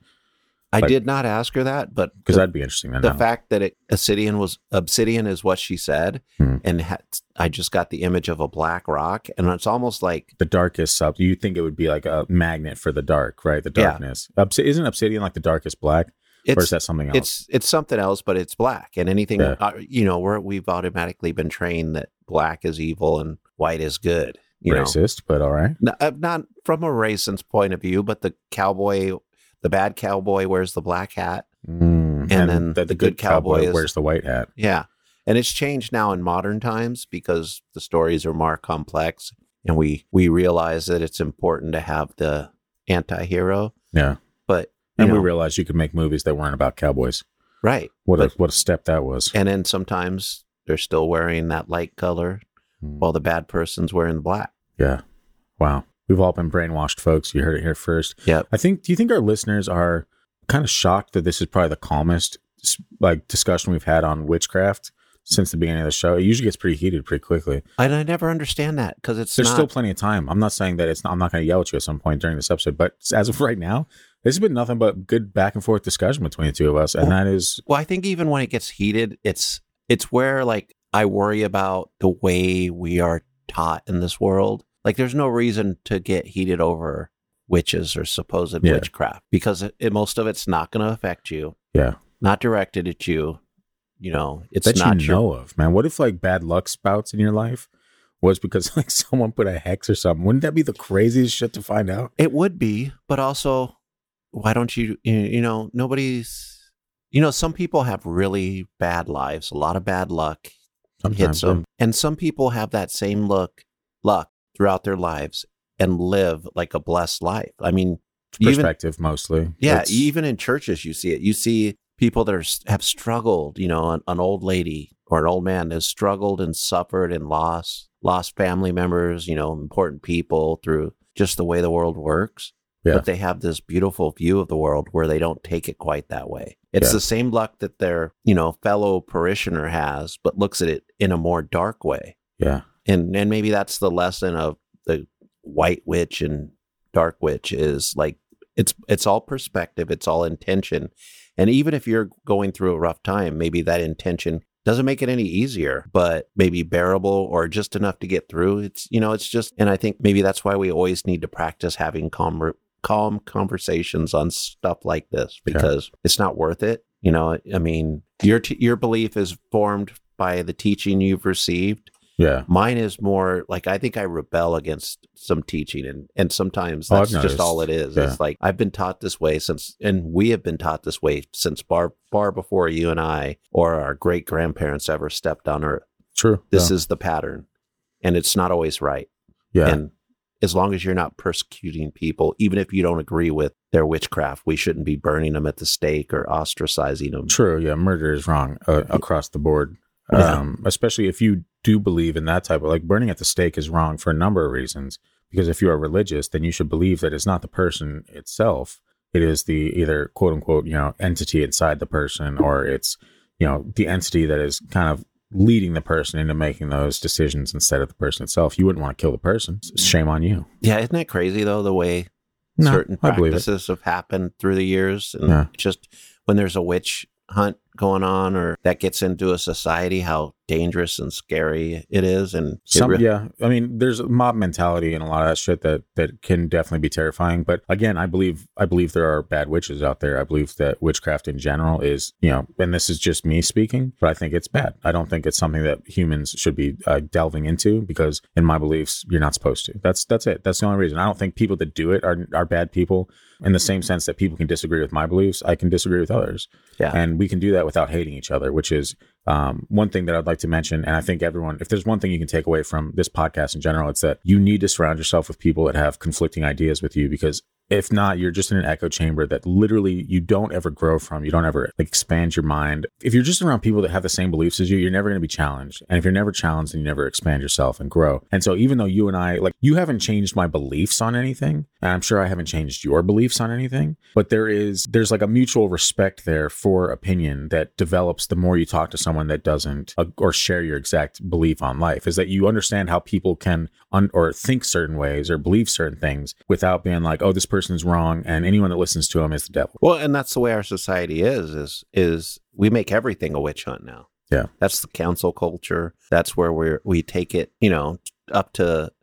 I Like- did not ask her that, but because that'd be interesting the know. fact that it, obsidian was obsidian is what she said, Hmm. and ha- I just got the image of a black rock, and it's almost like the darkest sub, you think it would be like a magnet for the dark, right? The Yeah. darkness. Isn't obsidian like the darkest black, or is it's that something else? it's it's something else, but it's black, and anything Yeah. uh, you know, we're, we've automatically been trained that black is evil and white is good. You know, racist, but all right. N- uh, not from a racist point of view, but the cowboy, the bad cowboy wears the black hat. Mm, And then the good cowboy is- wears the white hat. Yeah. And it's changed now in modern times because the stories are more complex and we we realize that it's important to have the anti-hero, Yeah, and we know, realized you could make movies that weren't about cowboys. right. What But- a what a step that was. And then sometimes they're still wearing that light color Mm. while the bad person's wearing the black. Yeah. Wow. We've all been brainwashed, folks. You heard it here first. Yep. I think. Do you think our listeners are kind of shocked that this is probably the calmest like discussion we've had on witchcraft since the beginning of the show? It usually gets pretty heated pretty quickly. And I never understand that because it's There's not, still plenty of time. I'm not saying that it's. Not, I'm not going to yell at you at some point during this episode, but as of right now, this has been nothing but good back and forth discussion between the two of us, and Well- that is Well, I think even when it gets heated, it's it's where like I worry about the way we are taught in this world. Like, there's no reason to get heated over witches or supposed Yeah. witchcraft because it, it, most of it's not going to affect you, yeah. not directed at you. You know, it's that not you your. know of, man. What if like bad luck spouts in your life was because like someone put a hex or something? Wouldn't that be the craziest shit to find out? It would be, but also, why don't you? You know, nobody's. You know, some people have really bad lives, a lot of bad luck, hits Sometimes, them. And some people have that same look luck throughout their lives and live like a blessed life. I mean, even perspective mostly. yeah, It's- even in churches you see it. You see people that are have struggled, you know, an, an old lady or an old man has struggled and suffered and lost lost family members, you know, important people through just the way the world works. Yeah. But they have this beautiful view of the world where they don't take it quite that way. It's Yeah. the same luck that their, you know, fellow parishioner has, but looks at it in a more dark way. yeah, And and maybe that's the lesson of the white witch and dark witch is like it's it's all perspective, it's all intention. And even if you're going through a rough time, maybe that intention doesn't make it any easier, but maybe bearable or just enough to get through. It's you know, it's just and I think maybe that's why we always need to practice having calm calm conversations on stuff like this Yeah. because it's not worth it. You know, I mean, your t- your belief is formed by the teaching you've received. yeah. Mine is more like I think I rebel against some teaching, and and sometimes Oh, that's just all it is. Yeah. It's like I've been taught this way since, and we have been taught this way since far far before you and I or our great grandparents ever stepped on earth. True. This yeah. is the pattern, and it's not always right. yeah. And as long as you're not persecuting people, even if you don't agree with their witchcraft, we shouldn't be burning them at the stake or ostracizing them. True. Yeah. Murder is wrong uh, across the board. Yeah. Um, especially if you do believe in that type of like burning at the stake is wrong for a number of reasons. Because if you are religious, then you should believe that it's not the person itself. It is the either quote unquote, you know, entity inside the person or it's, you know, the entity that is kind of leading the person into making those decisions instead of the person itself. You wouldn't want to kill the person. Shame on you. Yeah, isn't that crazy though? The way No, certain I believe it. practices have happened through the years, and Yeah. just when there's a witch hunt going on, or that gets into a society, how dangerous and scary it is, and Some, re- yeah, I mean, there's a mob mentality and a lot of that shit that that can definitely be terrifying. But again, I believe I believe there are bad witches out there. I believe that witchcraft in general is, you know, and this is just me speaking, but I think it's bad. I don't think it's something that humans should be uh, delving into because, in my beliefs, you're not supposed to. That's that's it. That's the only reason. I don't think people that do it are are bad people. In the same sense that people can disagree with my beliefs, I can disagree with others. Yeah. And we can do that without hating each other, which is um, one thing that I'd like to mention. And I think everyone, if there's one thing you can take away from this podcast in general, it's that you need to surround yourself with people that have conflicting ideas with you because if not, you're just in an echo chamber that literally you don't ever grow from. You don't ever like, expand your mind. If you're just around people that have the same beliefs as you, you're never going to be challenged. And if you're never challenged, then you never expand yourself and grow. And so even though you and I, like, you haven't changed my beliefs on anything, And I'm sure I haven't changed your beliefs on anything, but there is there's like a mutual respect there for opinion that develops the more you talk to someone that doesn't uh, or share your exact belief on life. Is that you understand how people can un- or think certain ways or believe certain things without being like, oh, this person's wrong, and anyone that listens to him is the devil. Well, and that's the way our society is. Is is we make everything a witch hunt now. Yeah. that's the cancel culture. That's where we are we take it. You know, up to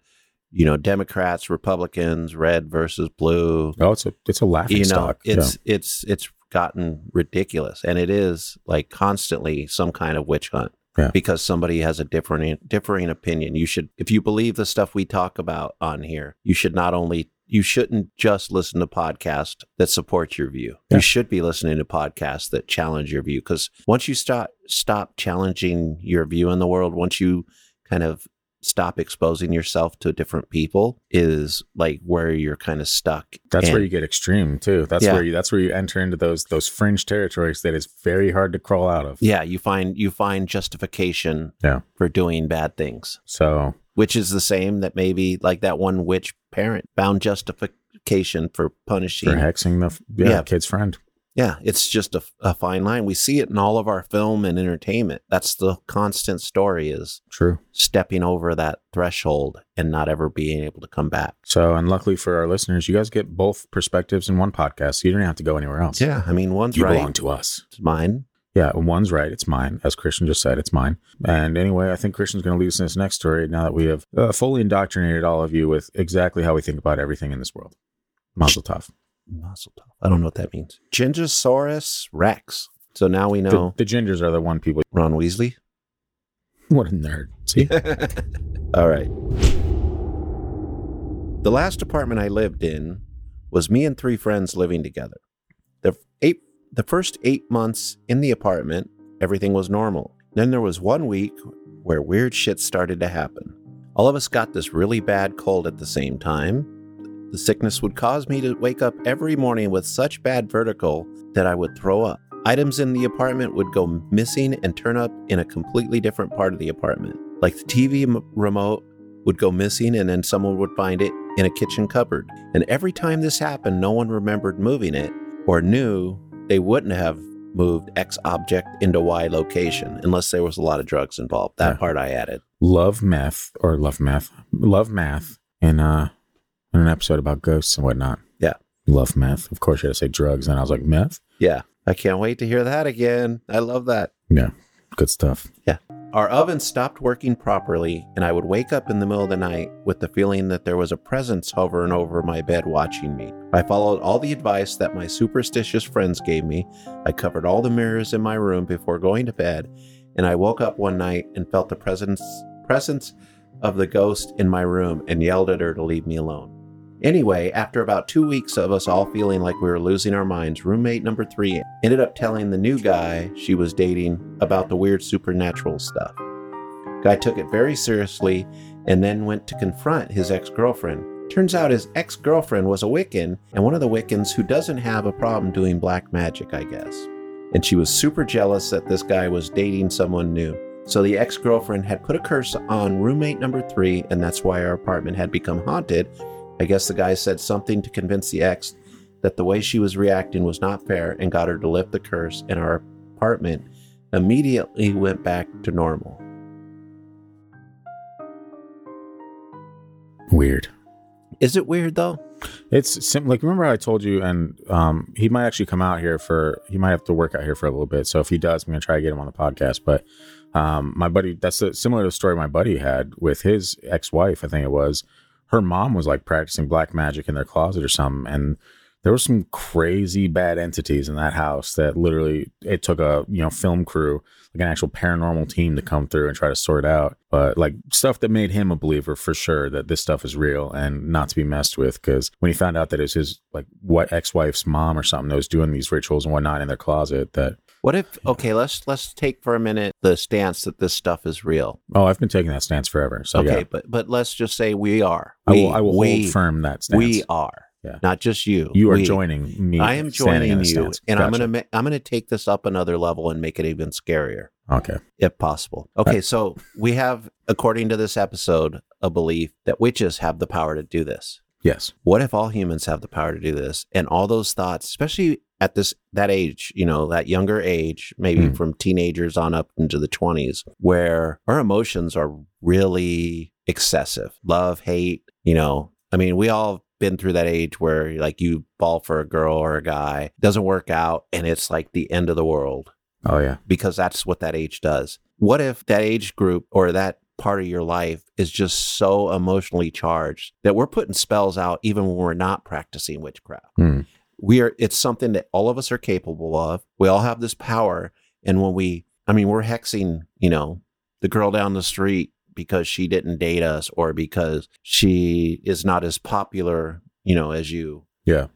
you know Democrats, Republicans, red versus blue. Oh, it's a it's a laughing you know, stock. it's it's it's gotten ridiculous, and it is like constantly some kind of witch hunt. Yeah. Because somebody has a different differing opinion. You should, if you believe the stuff we talk about on here, you should not only you shouldn't just listen to podcasts that support your view. Yeah. You should be listening to podcasts that challenge your view. Because once you stop stop challenging your view in the world, once you kind of stop exposing yourself to different people, is like where you're kind of stuck. That's where you get extreme too. That's Yeah. where you that's where you enter into those those fringe territories that is very hard to crawl out of. yeah you find you find justification Yeah. for doing bad things So which is the same that maybe like that one witch parent found justification for punishing for hexing the yeah, Yeah. kid's friend. Yeah it's just a, a fine line we see it in all of our film and entertainment that's the constant story is True. stepping over that threshold and not ever being able to come back So and luckily for our listeners, you guys get both perspectives in one podcast, so you don't have to go anywhere else. yeah i mean one's You right belong to us. it's mine Yeah, one's right. It's mine. As Christian just said, it's mine. And anyway, I think Christian's going to lead us in this next story now that we have uh, fully indoctrinated all of you with exactly how we think about everything in this world. Mazel tov. Mazel tov. i don't know what that means gingosaurus rex so now we The, know the gingers are the one people. ron weasley What a nerd. See? All right. The last apartment I lived in was me and three friends living together. The eight the first 8 months in the apartment, everything was normal. Then there was one week where weird shit started to happen. All of us got this really bad cold at the same time. The sickness would cause me to wake up every morning with such bad vertigo that I would throw up. Items in the apartment would go missing and turn up in a completely different part of the apartment. Like the TV m- remote would go missing and then someone would find it in a kitchen cupboard. And every time this happened, no one remembered moving it or knew they wouldn't have moved X object into Y location unless there was a lot of drugs involved. That Yeah. part I added. love meth or love meth, love math in uh in an episode about ghosts and whatnot. Yeah. love meth. Of course, you had to say drugs, and I was like meth. Yeah. I can't wait to hear that again. I love that. Yeah, good stuff. Yeah. Our oven stopped working properly, and I would wake up in the middle of the night with the feeling that there was a presence hovering over my bed watching me. I followed all the advice that my superstitious friends gave me. I covered all the mirrors in my room before going to bed, and I woke up one night and felt the presence presence of the ghost in my room and yelled at her to leave me alone. Anyway, after about two weeks of us all feeling like we were losing our minds, roommate number three ended up telling the new guy she was dating about the weird supernatural stuff. Guy took it very seriously and then went to confront his ex girlfriend. Turns out his ex girlfriend was a Wiccan and one of the Wiccans who doesn't have a problem doing black magic, I guess. And she was super jealous that this guy was dating someone new. So the ex girlfriend had put a curse on roommate number three, and that's why our apartment had become haunted. I guess the guy said something to convince the ex that the way she was reacting was not fair and got her to lift the curse, and our apartment immediately went back to normal. Weird. Is it weird though? It's sim- like remember I told you, and um, he might actually come out here for. He might have to work out here for a little bit. So if he does, I'm gonna try to get him on the podcast. But um, my buddy, that's a, similar to the story my buddy had with his ex-wife. I think it was her mom was like practicing black magic in their closet or something, and there were some crazy bad entities in that house that literally it took a you know film crew like an actual paranormal team to come through and try to sort out but like stuff that made him a believer for sure that this stuff is real and not to be messed with because when he found out that it was his like what ex-wife's mom or something that was doing these rituals and whatnot in their closet that What if okay, let's let's take for a minute the stance that this stuff is real. oh i've been taking that stance forever so okay, yeah but but let's just say we are. i will, I will we, hold firm that stance We are. Yeah. Not just you. you are We. joining me I am joining you, stance. and I'm gonna ma- I'm gonna take this up another level and make it even scarier, okay if possible. Okay, uh, so we have, according to this episode, a belief that witches have the power to do this. Yes. What if all humans have the power to do this? And all those thoughts, especially at this that age, you know, that younger age, maybe Hmm. from teenagers on up into the 20s, where our emotions are really excessive. Love, hate, you know. I mean, we all been through that age where like you fall for a girl or a guy, doesn't work out and it's like the end of the world Oh yeah. because that's what that age does. What if that age group or that part of your life is just so emotionally charged that we're putting spells out even when we're not practicing witchcraft? Hmm. We are it's something that all of us are capable of. We all have this power and when we I mean we're hexing, you know, the girl down the street because she didn't date us or because she is not as popular, you know, as you Yeah.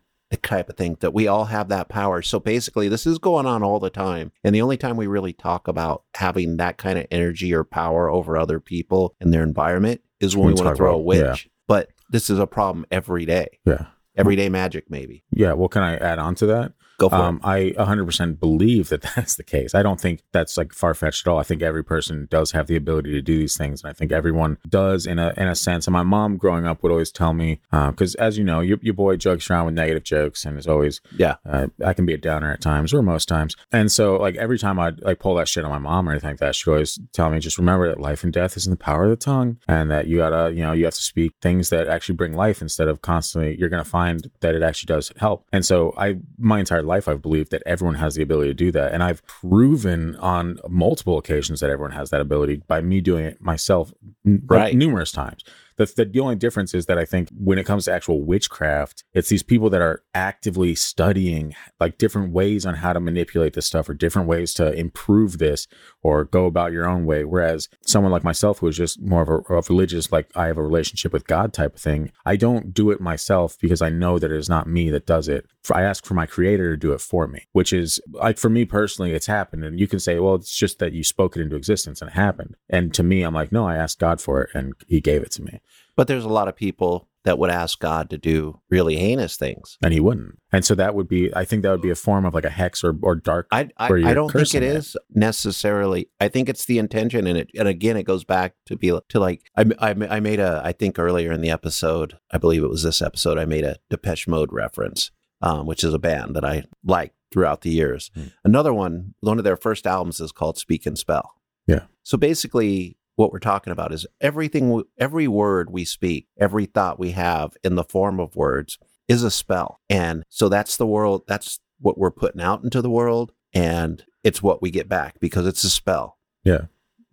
Type of thing that we all have that power. So basically, this is going on all the time. And the only time we really talk about having that kind of energy or power over other people and their environment is when We we want to throw a witch. yeah. But this is a problem every day. Yeah. Everyday magic, maybe. Yeah. Well, can I add on to that? Go for Um, I 100% believe that that's the case. I don't think that's like far fetched at all. I think every person does have the ability to do these things, and I think everyone does in a in a sense. And my mom, growing up, would always tell me because, as you know, your, your boy jokes around with negative jokes, and is always. Yeah. uh, I can be a downer at times or most times. And so, like every time I'd like pull that shit on my mom or anything like that, she'd always tell me, just remember that life and death is in the power of the tongue, and that you gotta, you know, you have to speak things that actually bring life instead of constantly. You're gonna find that it actually does help. And so, I my entire life I've believed that everyone has the ability to do that, and I've proven on multiple occasions that everyone has that ability by me doing it myself, like, Right. numerous times. The, the, the only difference is that I think when it comes to actual witchcraft, it's these people that are actively studying like different ways on how to manipulate this stuff or different ways to improve this or go about your own way. Whereas someone like myself, who is just more of a of religious, like I have a relationship with God type of thing, I don't do it myself because I know that it is not me that does it. I ask for my creator to do it for me, which is like for me personally, it's happened. And you can say, well, it's just that you spoke it into existence and it happened. And to me, I'm like, no, I asked God for it and he gave it to me. But there's a lot of people that would ask God to do really heinous things. and he wouldn't. And so that would be, I think that would be a form of like a hex or, or dark. I I, I don't think it is necessarily. I think it's the intention in it, and again, it goes back to be to like I, I I made a I think earlier in the episode, I believe it was this episode, I made a Depeche Mode reference, um, which is a band that I liked throughout the years. Hmm. Another one, one of their first albums is called Speak and Spell. Yeah. So basically. What we're talking about is everything, every word we speak, every thought we have in the form of words is a spell. And so that's the world, that's what we're putting out into the world. And it's what we get back because it's a spell. Yeah.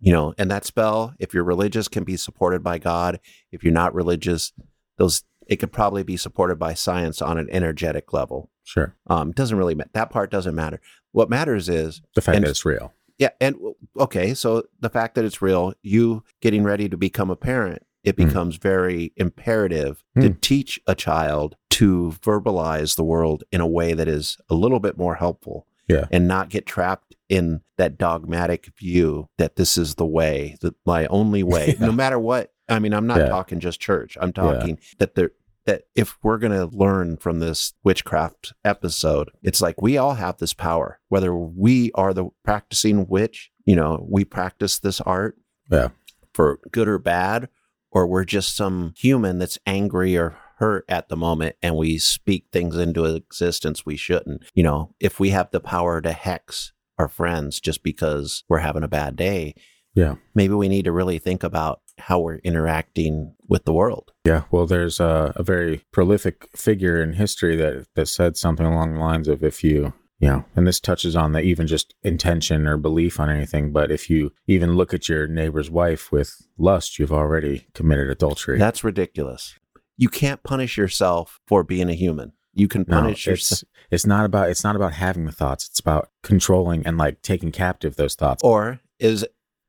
You know, and that spell, if you're religious, can be supported by God. If you're not religious, those, it could probably be supported by science on an energetic level. Sure. Um, it doesn't really, ma- that part doesn't matter. What matters is The fact And- that it's real. yeah, and okay, so the fact that it's real, you getting ready to become a parent, it Hmm. becomes very imperative to Hmm. teach a child to verbalize the world in a way that is a little bit more helpful. Yeah. And not get trapped in that dogmatic view that this is the way, that my only way, Yeah. no matter what. I mean, I'm not Yeah. talking just church. I'm talking that there that if we're going to learn from this witchcraft episode, it's like we all have this power, whether we are the practicing witch, you know, we practice this art Yeah. for good or bad, or we're just some human that's angry or hurt at the moment and we speak things into existence we shouldn't. You know, if we have the power to hex our friends just because we're having a bad day, Yeah. maybe we need to really think about how we're interacting with the world. Yeah. Well, there's a, a very prolific figure in history that, that said something along the lines of if you, you know, and this touches on the even just intention or belief on anything, but if you even look at your neighbor's wife with lust, you've already committed adultery. That's ridiculous. You can't punish yourself for being a human. You can No, punish yourself. it's it's not about it's not about having the thoughts. It's about controlling and like taking captive those thoughts. Or is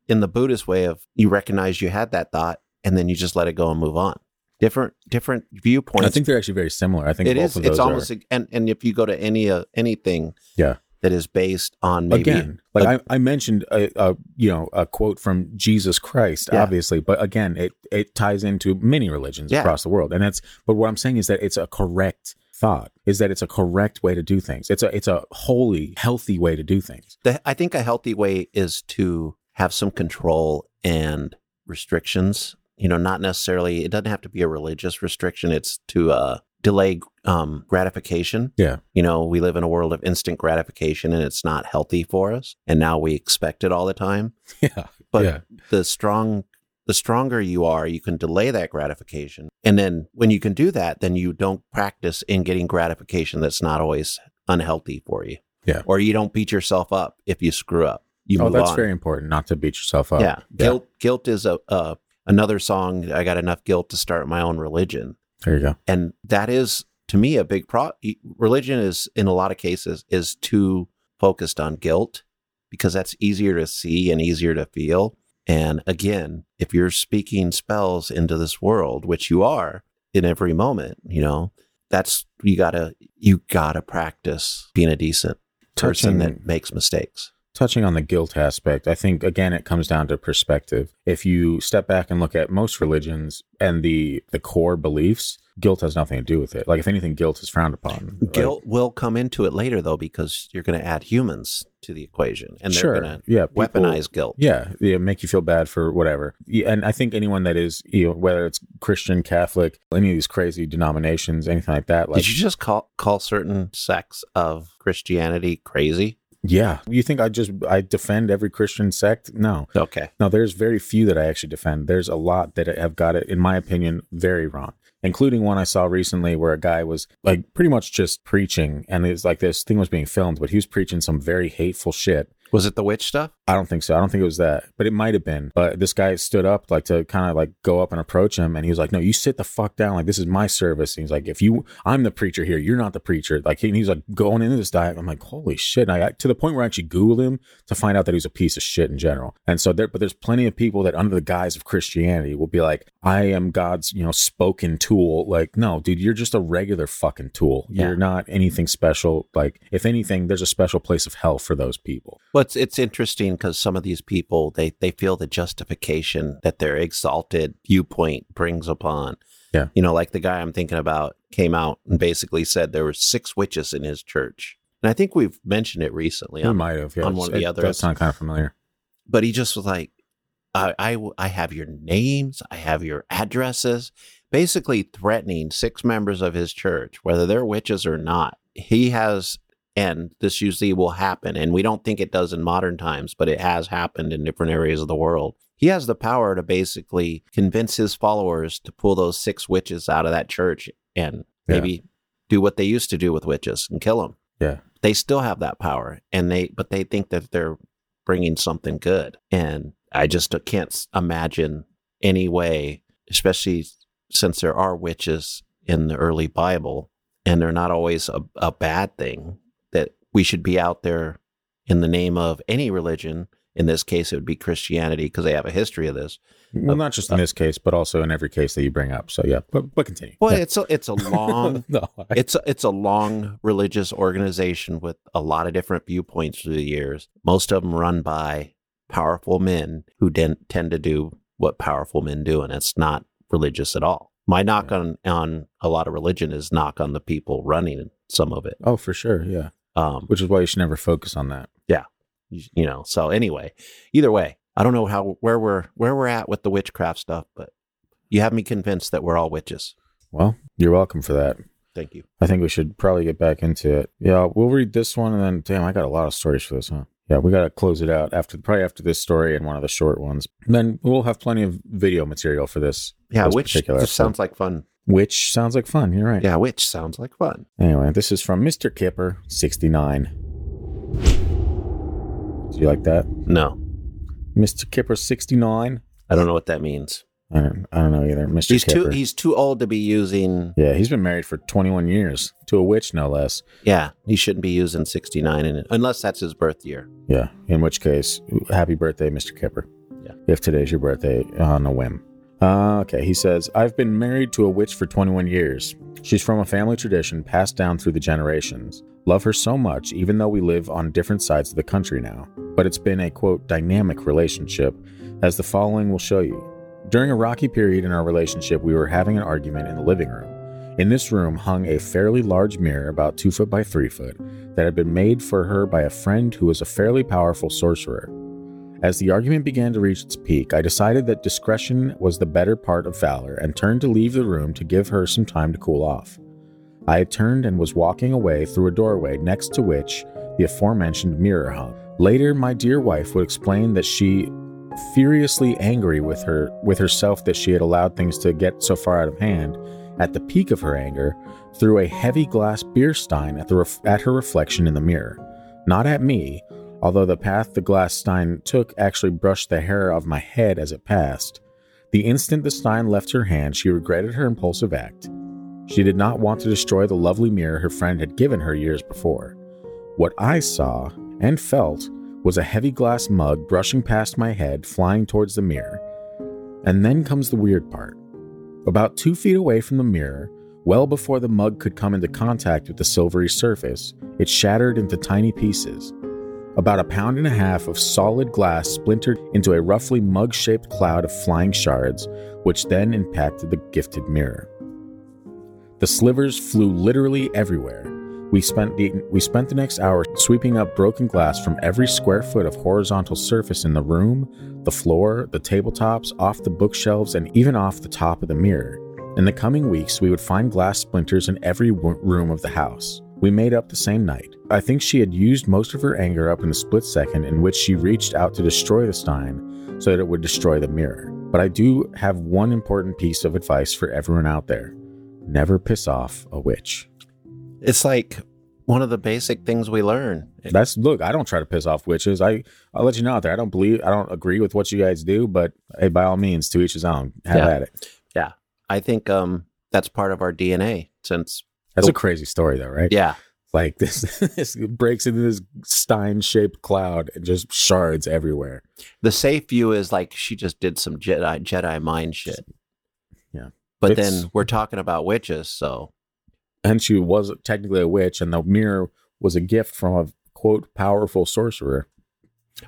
in the Buddhist way of you recognize you had that thought and then you just let it go and move on. Different different viewpoints. I think they're actually very similar. I think it is. It's almost are, and and if you go to any uh, anything, Yeah. that is based on maybe again. Like I, I mentioned, a, a you know a quote from Jesus Christ, Yeah. obviously, but again, it it ties into many religions Yeah. across the world, and that's. But what I'm saying is that it's a correct thought. Is that it's a correct way to do things. It's a it's a wholly healthy way to do things. the, I think a healthy way is to have some control and restrictions. you know, not necessarily, it doesn't have to be a religious restriction. It's to uh, delay um, gratification. Yeah. You know, we live in a world of instant gratification and it's not healthy for us. And now we expect it all the time. Yeah. But yeah. the strong, the stronger you are, you can delay that gratification. And then when you can do that, then you don't practice in getting gratification that's not always unhealthy for you. Yeah. Or you don't beat yourself up if you screw up. You oh, that's on. very important not to beat yourself up. yeah. Guilt guilt is a uh, another song. I got enough guilt to start my own religion. There you go. And that is to me a big pro religion is in a lot of cases is too focused on guilt because that's easier to see and easier to feel. And again, if you're speaking spells into this world, which you are in every moment, you know, that's you gotta you gotta practice being a decent person Touching- that makes mistakes. Touching on the guilt aspect, I think again it comes down to perspective. If you step back and look at most religions and the the core beliefs, guilt has nothing to do with it. Like if anything, guilt is frowned upon. Like, Guilt will come into it later though, because you're gonna add humans to the equation and they're sure, gonna yeah, people- weaponize guilt. Yeah, yeah, make you feel bad for whatever. Yeah, and I think anyone that is, you know, whether it's Christian, Catholic, any of these crazy denominations, anything like that, like Did you just call call certain sects of Christianity crazy? Yeah, you think I just I defend every Christian sect? No, Okay. No, there's very few that I actually defend. There's a lot that have got it, in my opinion, very wrong. Including one I saw recently where a guy was like pretty much just preaching, and it's like this thing was being filmed, but he was preaching some very hateful shit. Was it the witch stuff? I don't think so. I don't think it was that, but it might have been. But this guy stood up like to kind of like go up and approach him, and he was like, "No, you sit the fuck down. Like this is my service." And he's like, "If you, I'm the preacher here. You're not the preacher." Like he, and he's like going into this diet. I'm like, "Holy shit!" And I got to the point where I actually googled him to find out that he was a piece of shit in general. And so there, but there's plenty of people that under the guise of Christianity will be like, "I am God's, you know, spoken tool." Like, no, dude, you're just a regular fucking tool. Yeah. You're not anything special. Like, if anything, there's a special place of hell for those people. Well, it's, it's interesting because some of these people they they feel the justification that their exalted viewpoint brings upon. Yeah. You know, like the guy I'm thinking about came out and basically said there were six witches in his church, and I think we've mentioned it recently. We on- might have. Yeah, on one of the It others. does sound kind of familiar. but he just was like, I, I, I have your names, I have your addresses, basically threatening six members of his church, whether they're witches or not. He has, and this usually will happen, and we don't think it does in modern times, but it has happened in different areas of the world. He has the power to basically convince his followers to pull those six witches out of that church and Yeah. maybe do what they used to do with witches and kill them. Yeah. They still have that power, and they, but they think that they're bringing something good. And I just can't imagine any way, especially since there are witches in the early Bible and they're not always a, a bad thing, we should be out there in the name of any religion. In this case, it would be Christianity because they have a history of this. Well, not just in uh, this case, but also in every case that you bring up. So yeah, but but continue. Well, Yeah. it's a it's a long no, I- it's a, it's a long religious organization with a lot of different viewpoints through the years. Most of them run by powerful men who den- tend to do what powerful men do, and it's not religious at all. My knock on on a lot of religion is knock on the people running some of it. oh, for sure, yeah. Um, Which is why you should never focus on that. Yeah. You know. So anyway, either way, I don't know how where we're where we're at with the witchcraft stuff, but you have me convinced that we're all witches. Well, you're welcome for that. Thank you. I think we should probably get back into it. Yeah, we'll read this one, and then damn, I got a lot of stories for this, huh? Yeah, we got to close it out after probably after this story and one of the short ones. Then we'll have plenty of video material for this. Yeah, this which just sounds like fun. which sounds like fun. You're right. Yeah, which sounds like fun. Anyway, this is from Mr. Kipper, 69. Do you like that? No, Mr. Kipper, 69? I don't know what that means. I don't, I don't know either. Mr. He's Kipper. too he's too old to be using. yeah, he's been married for 21 years to a witch, no less. Yeah, he shouldn't be using 69 in it unless that's his birth year. Yeah, in which case, happy birthday, Mr. Kipper. Yeah. If today's your birthday on a whim. Uh, okay, he says, I've been married to a witch for 21 years. She's from a family tradition passed down through the generations. Love her so much, even though we live on different sides of the country now. But it's been a quote, dynamic relationship, as the following will show you. During a rocky period in our relationship, we were having an argument in the living room. In this room hung a fairly large mirror, about two foot by three foot, that had been made for her by a friend who was a fairly powerful sorcerer. As the argument began to reach its peak, I decided that discretion was the better part of valor and turned to leave the room to give her some time to cool off. I had turned and was walking away through a doorway next to which the aforementioned mirror hung. Later, my dear wife would explain that she, furiously angry with her with herself that she had allowed things to get so far out of hand, at the peak of her anger, threw a heavy glass beer stein at the ref- at her reflection in the mirror, not at me, although the path the glass stein took actually brushed the hair of my head as it passed. The instant the stein left her hand, she regretted her impulsive act. She did not want to destroy the lovely mirror her friend had given her years before. What I saw and felt was a heavy glass mug brushing past my head, flying towards the mirror. And then comes the weird part. About two feet away from the mirror, well before the mug could come into contact with the silvery surface, it shattered into tiny pieces. About a pound and a half of solid glass splintered into a roughly mug shaped cloud of flying shards, which then impacted the gifted mirror. The slivers flew literally everywhere. We spent the we spent the next hour sweeping up broken glass from every square foot of horizontal surface in the room, the floor, the tabletops, off the bookshelves, and even off the top of the mirror. In the coming weeks, we would find glass splinters in every room of the house. We made up the same night. I think she had used most of her anger up in the split second in which she reached out to destroy the stein so that it would destroy the mirror. But I do have one important piece of advice for everyone out there never piss off a witch. It's like one of the basic things we learn. That's look. I don't try to piss off witches. I I'll let you know out there. I don't believe. I don't agree with what you guys do, but hey, by all means, to each his own. Have Yeah. at it. Yeah. I think um that's part of our DNA since That's Oh. a crazy story, though, right? yeah. Like this, this breaks into this Stein-shaped cloud and just shards everywhere. The safe view is like she just did some Jedi Jedi mind shit. Yeah. But It's- then we're talking about witches, so And she was technically a witch, and the mirror was a gift from a quote powerful sorcerer.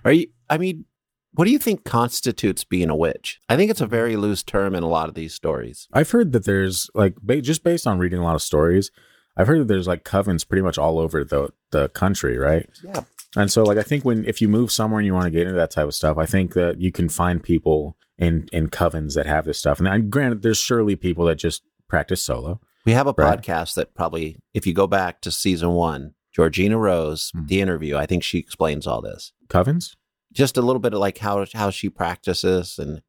are you I mean, what do you think constitutes being a witch? I think it's a very loose term in a lot of these stories. I've heard that there's like ba- just based on reading a lot of stories, I've heard that there's like covens pretty much all over the the country, right? Yeah. And so, like, I think when if you move somewhere and you want to get into that type of stuff, I think that you can find people in in covens that have this stuff. And, and granted, there's surely people that just practice solo. We have a Right. podcast that probably if you go back to season 1, Georgina Rose, Hmm. the interview, I think she explains all this. Covens? just a little bit of like how how she practices and,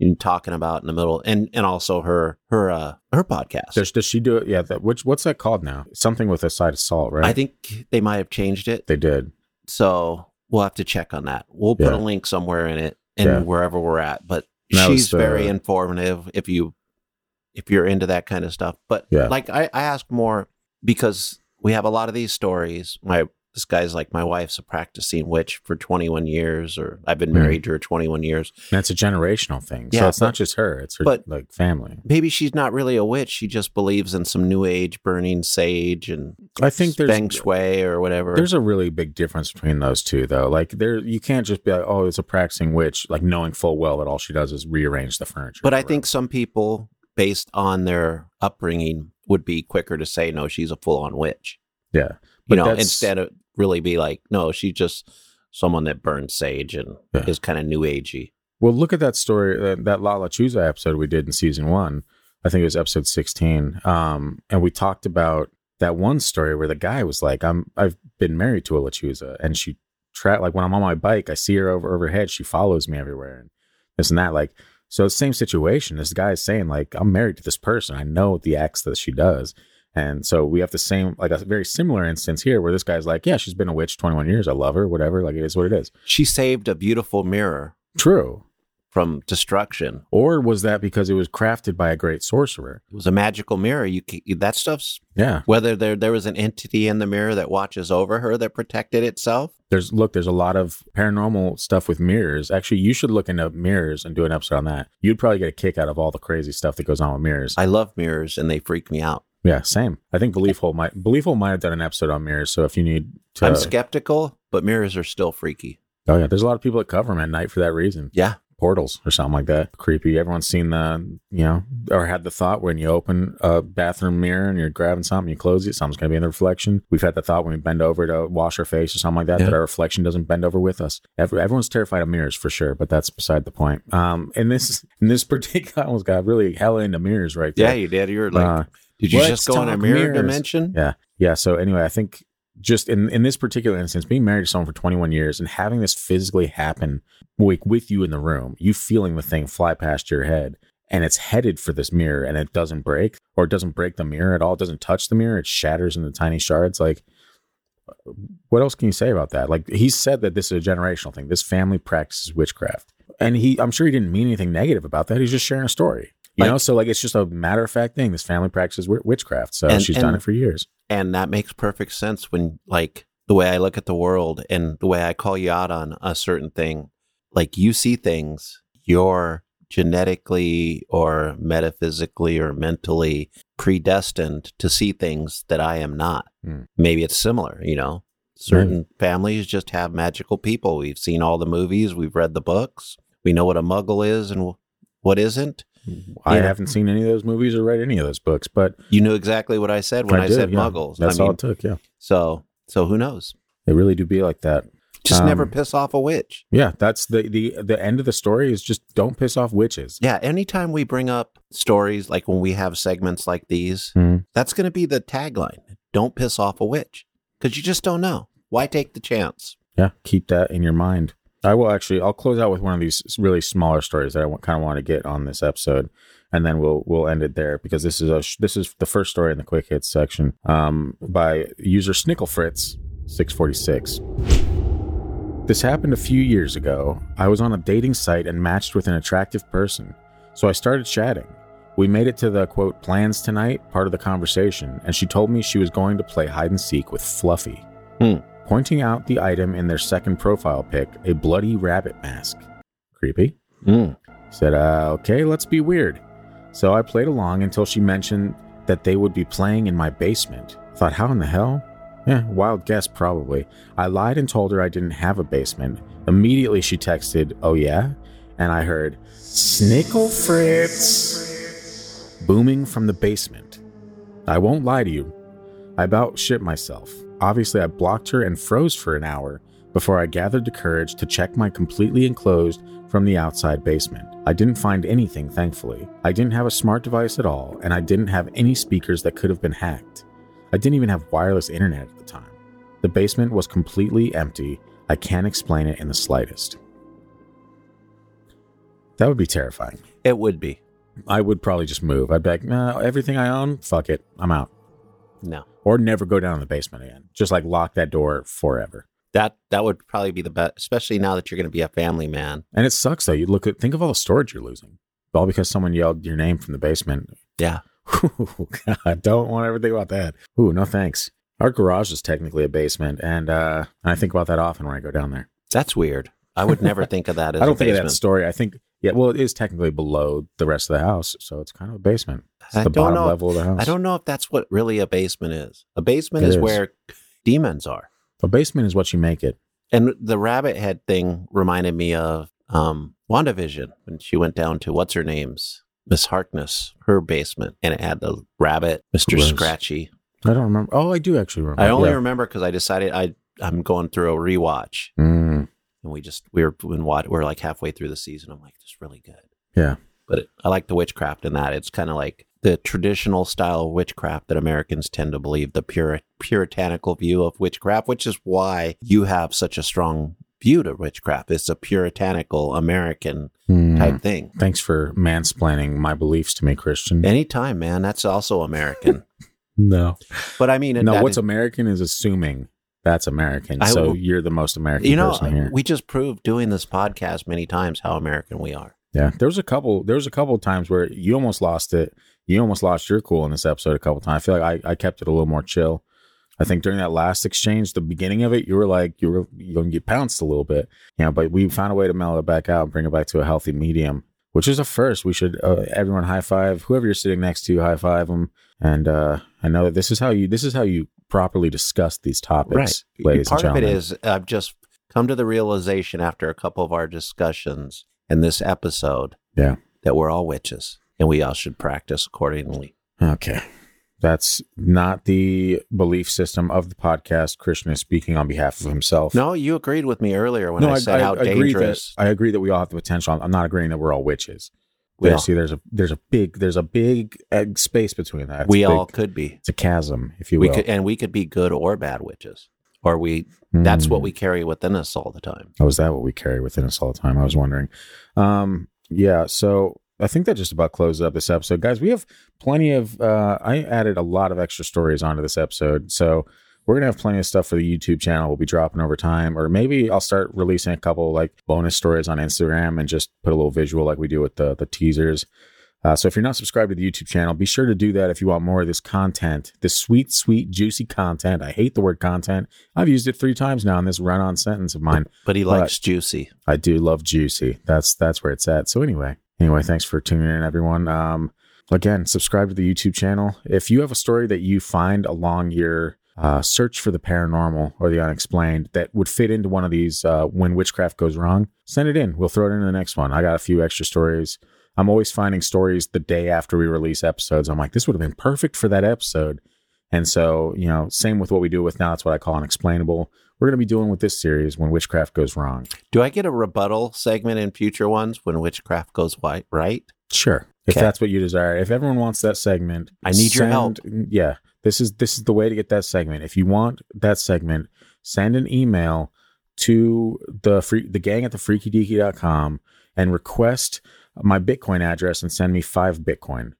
and talking about in the middle and and also her her uh her podcast. Does, does she do it? Yeah. That, which what's that called now? Something with a side of salt, right? I think they might have changed it, they did. so we'll have to check on that. We'll put Yeah. a link somewhere in it and Yeah. wherever we're at. But she's the- very informative if you if you're into that kind of stuff. But Yeah. like I, I ask more because we have a lot of these stories. My this guy's like my wife's a practicing witch for 21 years, or I've been Mhm. married to her 21 years. That's a generational thing. so Yeah, it's not just her; it's her but- like family. maybe she's not really a witch. She just believes in some new age burning sage and I think there's feng shui or whatever. There's a really big difference between those two, though. Like there, you can't just be like, "Oh, it's a practicing witch," like knowing full well that all she does is rearrange the furniture. but I think some people, based on their upbringing, would be quicker to say, no, she's a full on witch. yeah, You know, instead of really be like, no, she's just someone that burns sage and Yeah. is kind of new agey. Well, look at that story, uh, that La Lechuza episode we did in season one. I think it was episode sixteen, um, and we talked about that one story where the guy was like, "I'm I've been married to a Lechuza, and she tra- like when I'm on my bike, I see her over overhead, she follows me everywhere, and this and that." Like, so same situation. This guy is saying like, "I'm married to this person. I know the acts that she does." And so we have the same, like a very similar instance here where this guy's like, yeah, she's been a witch 21 years. I love her, whatever. Like it is what it is. She saved a beautiful mirror True. From destruction. Or was that because it was crafted by a great sorcerer? It was a magical mirror. You that stuff's Yeah. whether there there was an entity in the mirror that watches over her that protected itself. There's look, there's a lot of paranormal stuff with mirrors. Actually, you should look into mirrors and do an episode on that. You'd probably get a kick out of all the crazy stuff that goes on with mirrors. I love mirrors and they freak me out. yeah, same. I think Belief Hole might Belief Hole might have done an episode on mirrors. So if you need to, I'm skeptical, but mirrors are still freaky. oh yeah, there's a lot of people that cover them at night for that reason. Yeah. Portals or something like that. Creepy. Everyone's seen the, you know, or had the thought when you open a bathroom mirror and you're grabbing something, you close it, something's going to be in the reflection. We've had the thought when we bend over to wash our face or something like that, Yeah. that our reflection doesn't bend over with us. Every, everyone's terrified of mirrors for sure, but that's beside the point. Um, in this, in this particular, I almost got really hella into mirrors right there. Yeah, you did. You're like, Uh, did you just go in a mirror mirrors. dimension? Yeah. Yeah. So anyway, I think just in, in this particular instance, being married to someone for 21 years and having this physically happen like with you in the room, you feeling the thing fly past your head and it's headed for this mirror and it doesn't break or it doesn't break the mirror at all, it doesn't touch the mirror, it shatters into tiny shards. Like what else can you say about that? Like he said that this is a generational thing. This family practices witchcraft. And he I'm sure he didn't mean anything negative about that. He's just sharing a story. You Like- know, so like it's just a matter of fact thing. This family practices wi- witchcraft. So And- she's done it for years. And that makes perfect sense when, like, the way I look at the world and the way I call you out on a certain thing. Like, you see things, you're genetically or metaphysically or mentally predestined to see things that I am not. Hmm. Maybe it's similar, you know? Certain families just have magical people. We've seen all the movies, we've read the books, we know what a muggle is and what isn't. I Yeah. haven't seen any of those movies or read any of those books, but You knew exactly what I said when I, did, said yeah. muggles. That's I all it took. Yeah, so so who knows? they really do be like that. Just never Um, piss off a witch. Yeah, that's the the the end of the story. Is just don't piss off witches. Yeah, anytime we bring up stories like when we have segments like these, Mhm. that's going to be the tagline. Don't piss off a witch because you just don't know. Why take the chance? Yeah, keep that in your mind. I will actually. I'll close out with one of these really smaller stories that I kind of want to get on this episode, and then we'll we'll end it there because this is a this is the first story in the quick hits section um, by user Snicklefritz six forty six. This happened a few years ago. I was on a dating site and matched with an attractive person, so I started chatting. We made it to the quote plans tonight part of the conversation, and she told me she was going to play hide and seek with Fluffy pointing out the item in their second profile pic, a bloody rabbit mask. Creepy. Mm. Said, uh, okay, let's be weird. So I played along until she mentioned that they would be playing in my basement. Thought, how in the hell? Yeah, wild guess, probably. I lied and told her I didn't have a basement. Immediately she texted, oh yeah? And I heard, Snickle Fritz, booming from the basement. I won't lie to you. I about shit myself. Obviously, I blocked her and froze for an hour before I gathered the courage to check my completely enclosed from the outside basement. I didn't find anything, thankfully. I didn't have a smart device at all, and I didn't have any speakers that could have been hacked. I didn't even have wireless internet at the time. The basement was completely empty. I can't explain it in the slightest. That would be terrifying. It would be. I would probably just move. I'd be like, nah, everything I own, fuck it, I'm out. No. Or never go down in the basement again. Just like lock that door forever. That that would probably be the best, especially now that you're going to be a family man. And it sucks though. You look at think of all the storage you're losing. All because someone yelled your name from the basement. Yeah. Ooh, God, don't want to ever think about that. Ooh, no thanks. Our garage is technically a basement, and uh, I think about that often when I go down there. That's weird. I would never think of that as I don't a think of that story. I think, yeah, well, it is technically below the rest of the house, so it's kind of a basement. I the don't bottom know. level of the house. I don't know if that's what really a basement is. A basement is, is. where demons are. A basement is what you make it. And the rabbit head thing reminded me of um, WandaVision when she went down to what's her name's Miss Harkness, her basement, and it had the rabbit, Mister Scratchy. I don't remember. Oh, I do actually remember. I only Yeah. remember because I decided I I'm going through a rewatch, Mm, and we just we were when what we're like halfway through the season. I'm like, this is really good. yeah. But it, I like the witchcraft in that. It's kind of like the traditional style of witchcraft that Americans tend to believe, the pure puritanical view of witchcraft, which is why you have such a strong view to witchcraft. It's a puritanical American Mm. type thing. Thanks for mansplaining my beliefs to me, Christian. Anytime, man. That's also American. no. but I mean, No, what's is- American is assuming that's American. I so you're the most American you know, person here. we just proved doing this podcast many times how American we are. yeah. There was a couple there was a couple of times where you almost lost it. You almost lost your cool in this episode a couple of times. I feel like I, I kept it a little more chill. I think during that last exchange, the beginning of it, you were like you were you gonna get pounced a little bit. You know, but we found a way to mellow it back out and bring it back to a healthy medium. Which is a first. We should uh, everyone high five whoever you're sitting next to, high five them. And uh, I know that this is how you this is how you properly discuss these topics, right. ladies Part and of it gentlemen. is I've just come to the realization after a couple of our discussions and this episode Yeah. that we're all witches and we all should practice accordingly. Okay. That's not the belief system of the podcast. Christian is speaking on behalf of himself. No, you agreed with me earlier when I, said how agree that dangerous. I agree that we all have the potential. I'm not agreeing that we're all witches. We There- all- see, there's a there's a big there's a big space between that. It's we big- all could be. it's a chasm, if you We will. could, and we could be good or bad witches, or we. That's what Mm. we carry within us all the time. Oh, is that what we carry within us all the time? I was wondering. Um, yeah, so I think that just about closes up this episode. Guys, we have plenty of uh I added a lot of extra stories onto this episode. So we're gonna have plenty of stuff for the YouTube channel. We'll be dropping over time, or maybe I'll start releasing a couple like bonus stories on Instagram and just put a little visual like we do with the the teasers. Uh, so if you're not subscribed to the YouTube channel, be sure to do that if you want more of this content, this sweet, sweet, juicy content. I hate the word content. I've used it three times now in this run-on sentence of mine. But he But- likes juicy. I do love juicy. That's that's where it's at. So anyway, anyway, thanks for tuning in, everyone. Um, again, subscribe to the YouTube channel. If you have a story that you find along your uh, search for the paranormal or the unexplained that would fit into one of these uh, when witchcraft goes wrong, send it in. We'll throw it into the next one. I got a few extra stories. I'm always finding stories the day after we release episodes. I'm like, this would have been perfect for that episode. And so, you know, same with what we do with now. That's what I call unexplainable. We're going to be doing with this series when witchcraft goes wrong. Do I get a rebuttal segment in future ones when witchcraft goes white? Right? Sure. If Okay. that's what you desire. If everyone wants that segment, I need your help. Yeah. This is this is the way to get that segment. If you want that segment, send an email to the free the gang at the freakydeaky.com and request my Bitcoin address and send me five Bitcoin.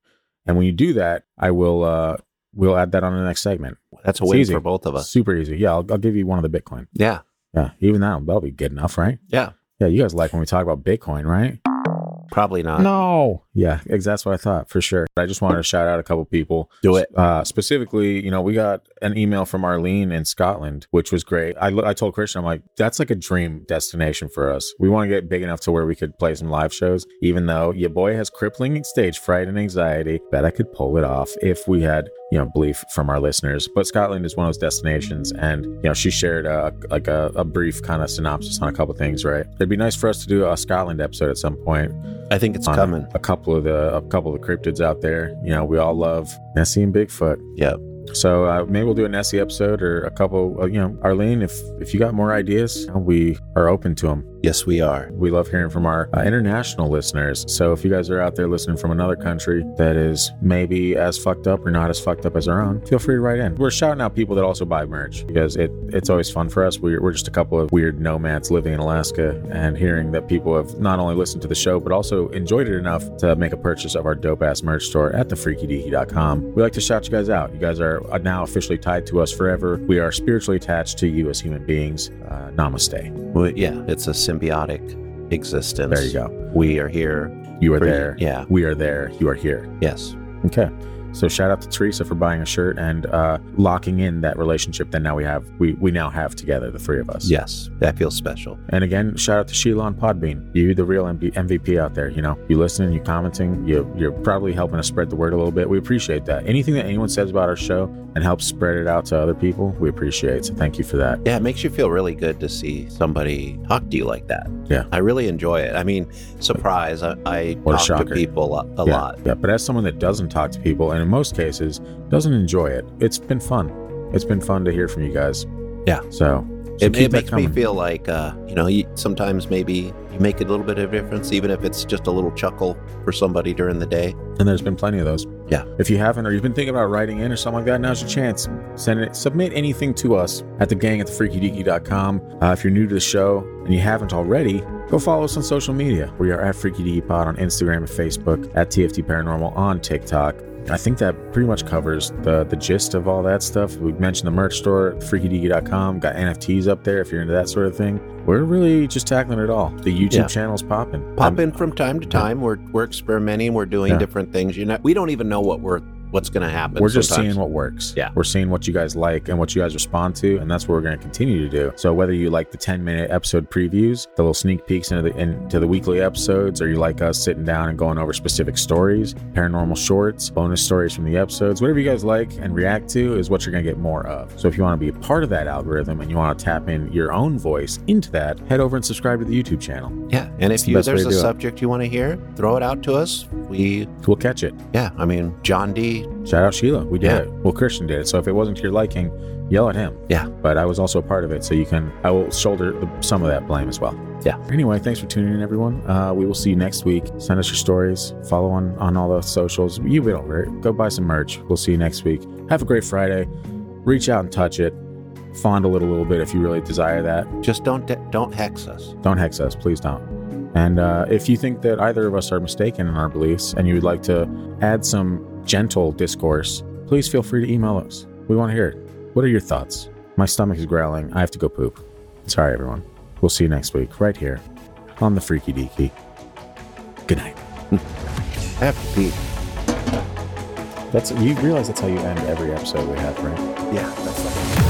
And when you do that, I will uh we'll add that on the next segment. That's a It's win easy. for both of us. Super easy. Yeah, I'll, I'll give you one of the Bitcoin. Yeah. Yeah, even that that'll be good enough, right? Yeah. Yeah, you guys like when we talk about Bitcoin, right? Probably not. No. Yeah, that's what I thought for sure. I just wanted to shout out a couple people. Do it. Uh, specifically, you know, we got an email from Arlene in Scotland, which was great. I, I told Christian, I'm like, that's like a dream destination for us. We want to get big enough to where we could play some live shows, even though your boy has crippling stage fright and anxiety. Bet I could pull it off if we had, you know, belief from our listeners. But Scotland is one of those destinations. And, you know, she shared a, like a, a brief kind of synopsis on a couple things, right? It'd be nice for us to do a Scotland episode at some point I think it's coming. A couple of the a couple of the cryptids out there. You know, we all love Nessie and Bigfoot. Yep. So uh, maybe we'll do a Nessie episode or a couple. Uh, you know, Arlene, if if you got more ideas, we are open to them. Yes, we are. We love hearing from our uh, international listeners. So if you guys are out there listening from another country that is maybe as fucked up or not as fucked up as our own, feel free to write in. We're shouting out people that also buy merch because it it's always fun for us. We're, we're just a couple of weird nomads living in Alaska and hearing that people have not only listened to the show but also enjoyed it enough to make a purchase of our dope ass merch store at thefreakydeaky.com. We like to shout you guys out. You guys are uh, now officially tied to us forever. We are spiritually attached to you as human beings. Uh, namaste. Well, yeah, it's a symbiotic existence. There you go. We are here. You are there. Yeah. We are there. You are here. Yes. Okay. So shout out to Teresa for buying a shirt and uh, locking in that relationship that now we have. We we now have together, the three of us. Yes. That feels special. And again, shout out to Sheila on Podbean. You, the real MB- MVP out there. You know, you listening, you commenting, you you're probably helping us spread the word a little bit. We appreciate that. Anything that anyone says about our show and helps spread it out to other people, we appreciate. So thank you for that. Yeah, it makes you feel really good to see somebody talk to you like that. Yeah. I really enjoy it. I mean, surprise, I, I What talk to people a, a yeah, lot. Yeah, but as someone that doesn't talk to people and in most cases doesn't enjoy it, it's been fun. It's been fun to hear from you guys. Yeah. So, so It, it makes me feel like, uh, you know, you, sometimes maybe you make a little bit of difference, even if it's just a little chuckle for somebody during the day. And there's been plenty of those. Yeah. If you haven't, or you've been thinking about writing in or something like that, now's your chance. Send it, submit anything to us at the gang at thefreakydeaky.com. Uh, if you're new to the show and you haven't already, go follow us on social media. We are at Freaky Deaky Pod on Instagram and Facebook, at TFD Paranormal on TikTok. I think that pretty much covers the the gist of all that stuff. We mentioned the merch store, freakydeaky.com, got NFTs up there if you're into that sort of thing. We're really just tackling it all. The YouTube Yeah. channel's popping. Pop I'm- in from time to time. We're we're experimenting. We're doing Yeah. different things. You know, we don't even know what we're what's going to happen. We're just sometimes. seeing what works. Yeah. We're seeing what you guys like and what you guys respond to, and that's what we're going to continue to do. So whether you like the 10 minute episode previews, the little sneak peeks into the into the weekly episodes, or you like us sitting down and going over specific stories, paranormal shorts, bonus stories from the episodes, whatever you guys like and react to is what you're going to get more of. So if you want to be a part of that algorithm and you want to tap in your own voice into that, head over and subscribe to the YouTube channel. Yeah, and if you way there's a do it. subject you want to hear, throw it out to us. We We'll catch it. yeah, I mean John D. Shout out Sheila. We did Yeah. it. Well, Christian did it. So if it wasn't to your liking, yell at him. Yeah. But I was also a part of it. So you can, I will shoulder some of that blame as well. Yeah. Anyway, thanks for tuning in, everyone. Uh, we will see you next week. Send us your stories. Follow on, on all the socials. You've been over it. Go buy some merch. We'll see you next week. Have a great Friday. Reach out and touch it. Fondle it a little bit if you really desire that. Just don't don't hex us. Don't hex us, please don't. And uh, if you think that either of us are mistaken in our beliefs and you would like to add some gentle discourse, please feel free to email us. We want to hear it. What are your thoughts? My stomach is growling. I have to go poop. Sorry, everyone. We'll see you next week, right here on the Freaky Deaky. Good night. I have to pee. That's you realize that's how you end every episode we have, right? Yeah, that's like.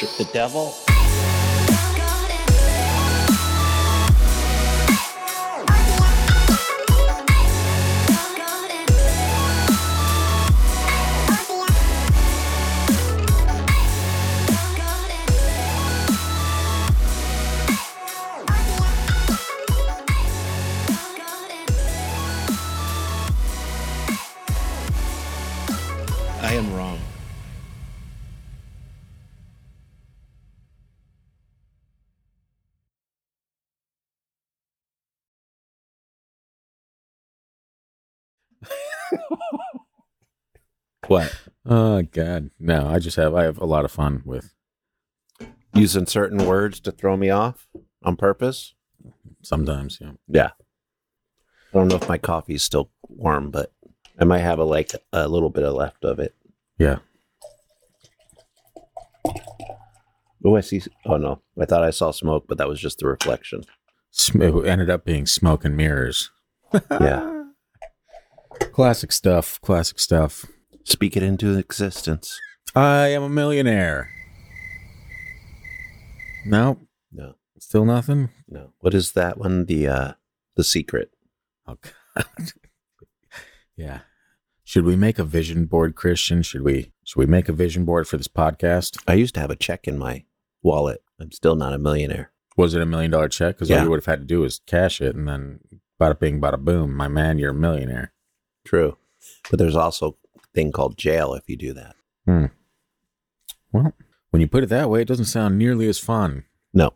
Worship the devil. What? Oh God, no! I just have I have a lot of fun with Using certain words to throw me off on purpose? sometimes. Yeah. Yeah. I don't know if my coffee's still warm, but I might have a like a little bit of left of it. Yeah. Oh, I see. Oh no, I thought I saw smoke, but that was just the reflection. Sm- It ended up being smoke and mirrors. Yeah. Classic stuff. Classic stuff. Speak it into existence. I am a millionaire. No, No, still nothing. no. What is that one? The uh, the secret. Oh God. yeah. Should we make a vision board, Christian? Should we? Should we make a vision board for this podcast? I used to have a check in my wallet. I'm still not a millionaire. Was it a million dollar check? Because all Yeah. you would have had to do was cash it, and then bada bing, bada boom. My man, you're a millionaire. True, but there's also thing called jail if you do that. Hmm. Well, when you put it that way, it doesn't sound nearly as fun. No,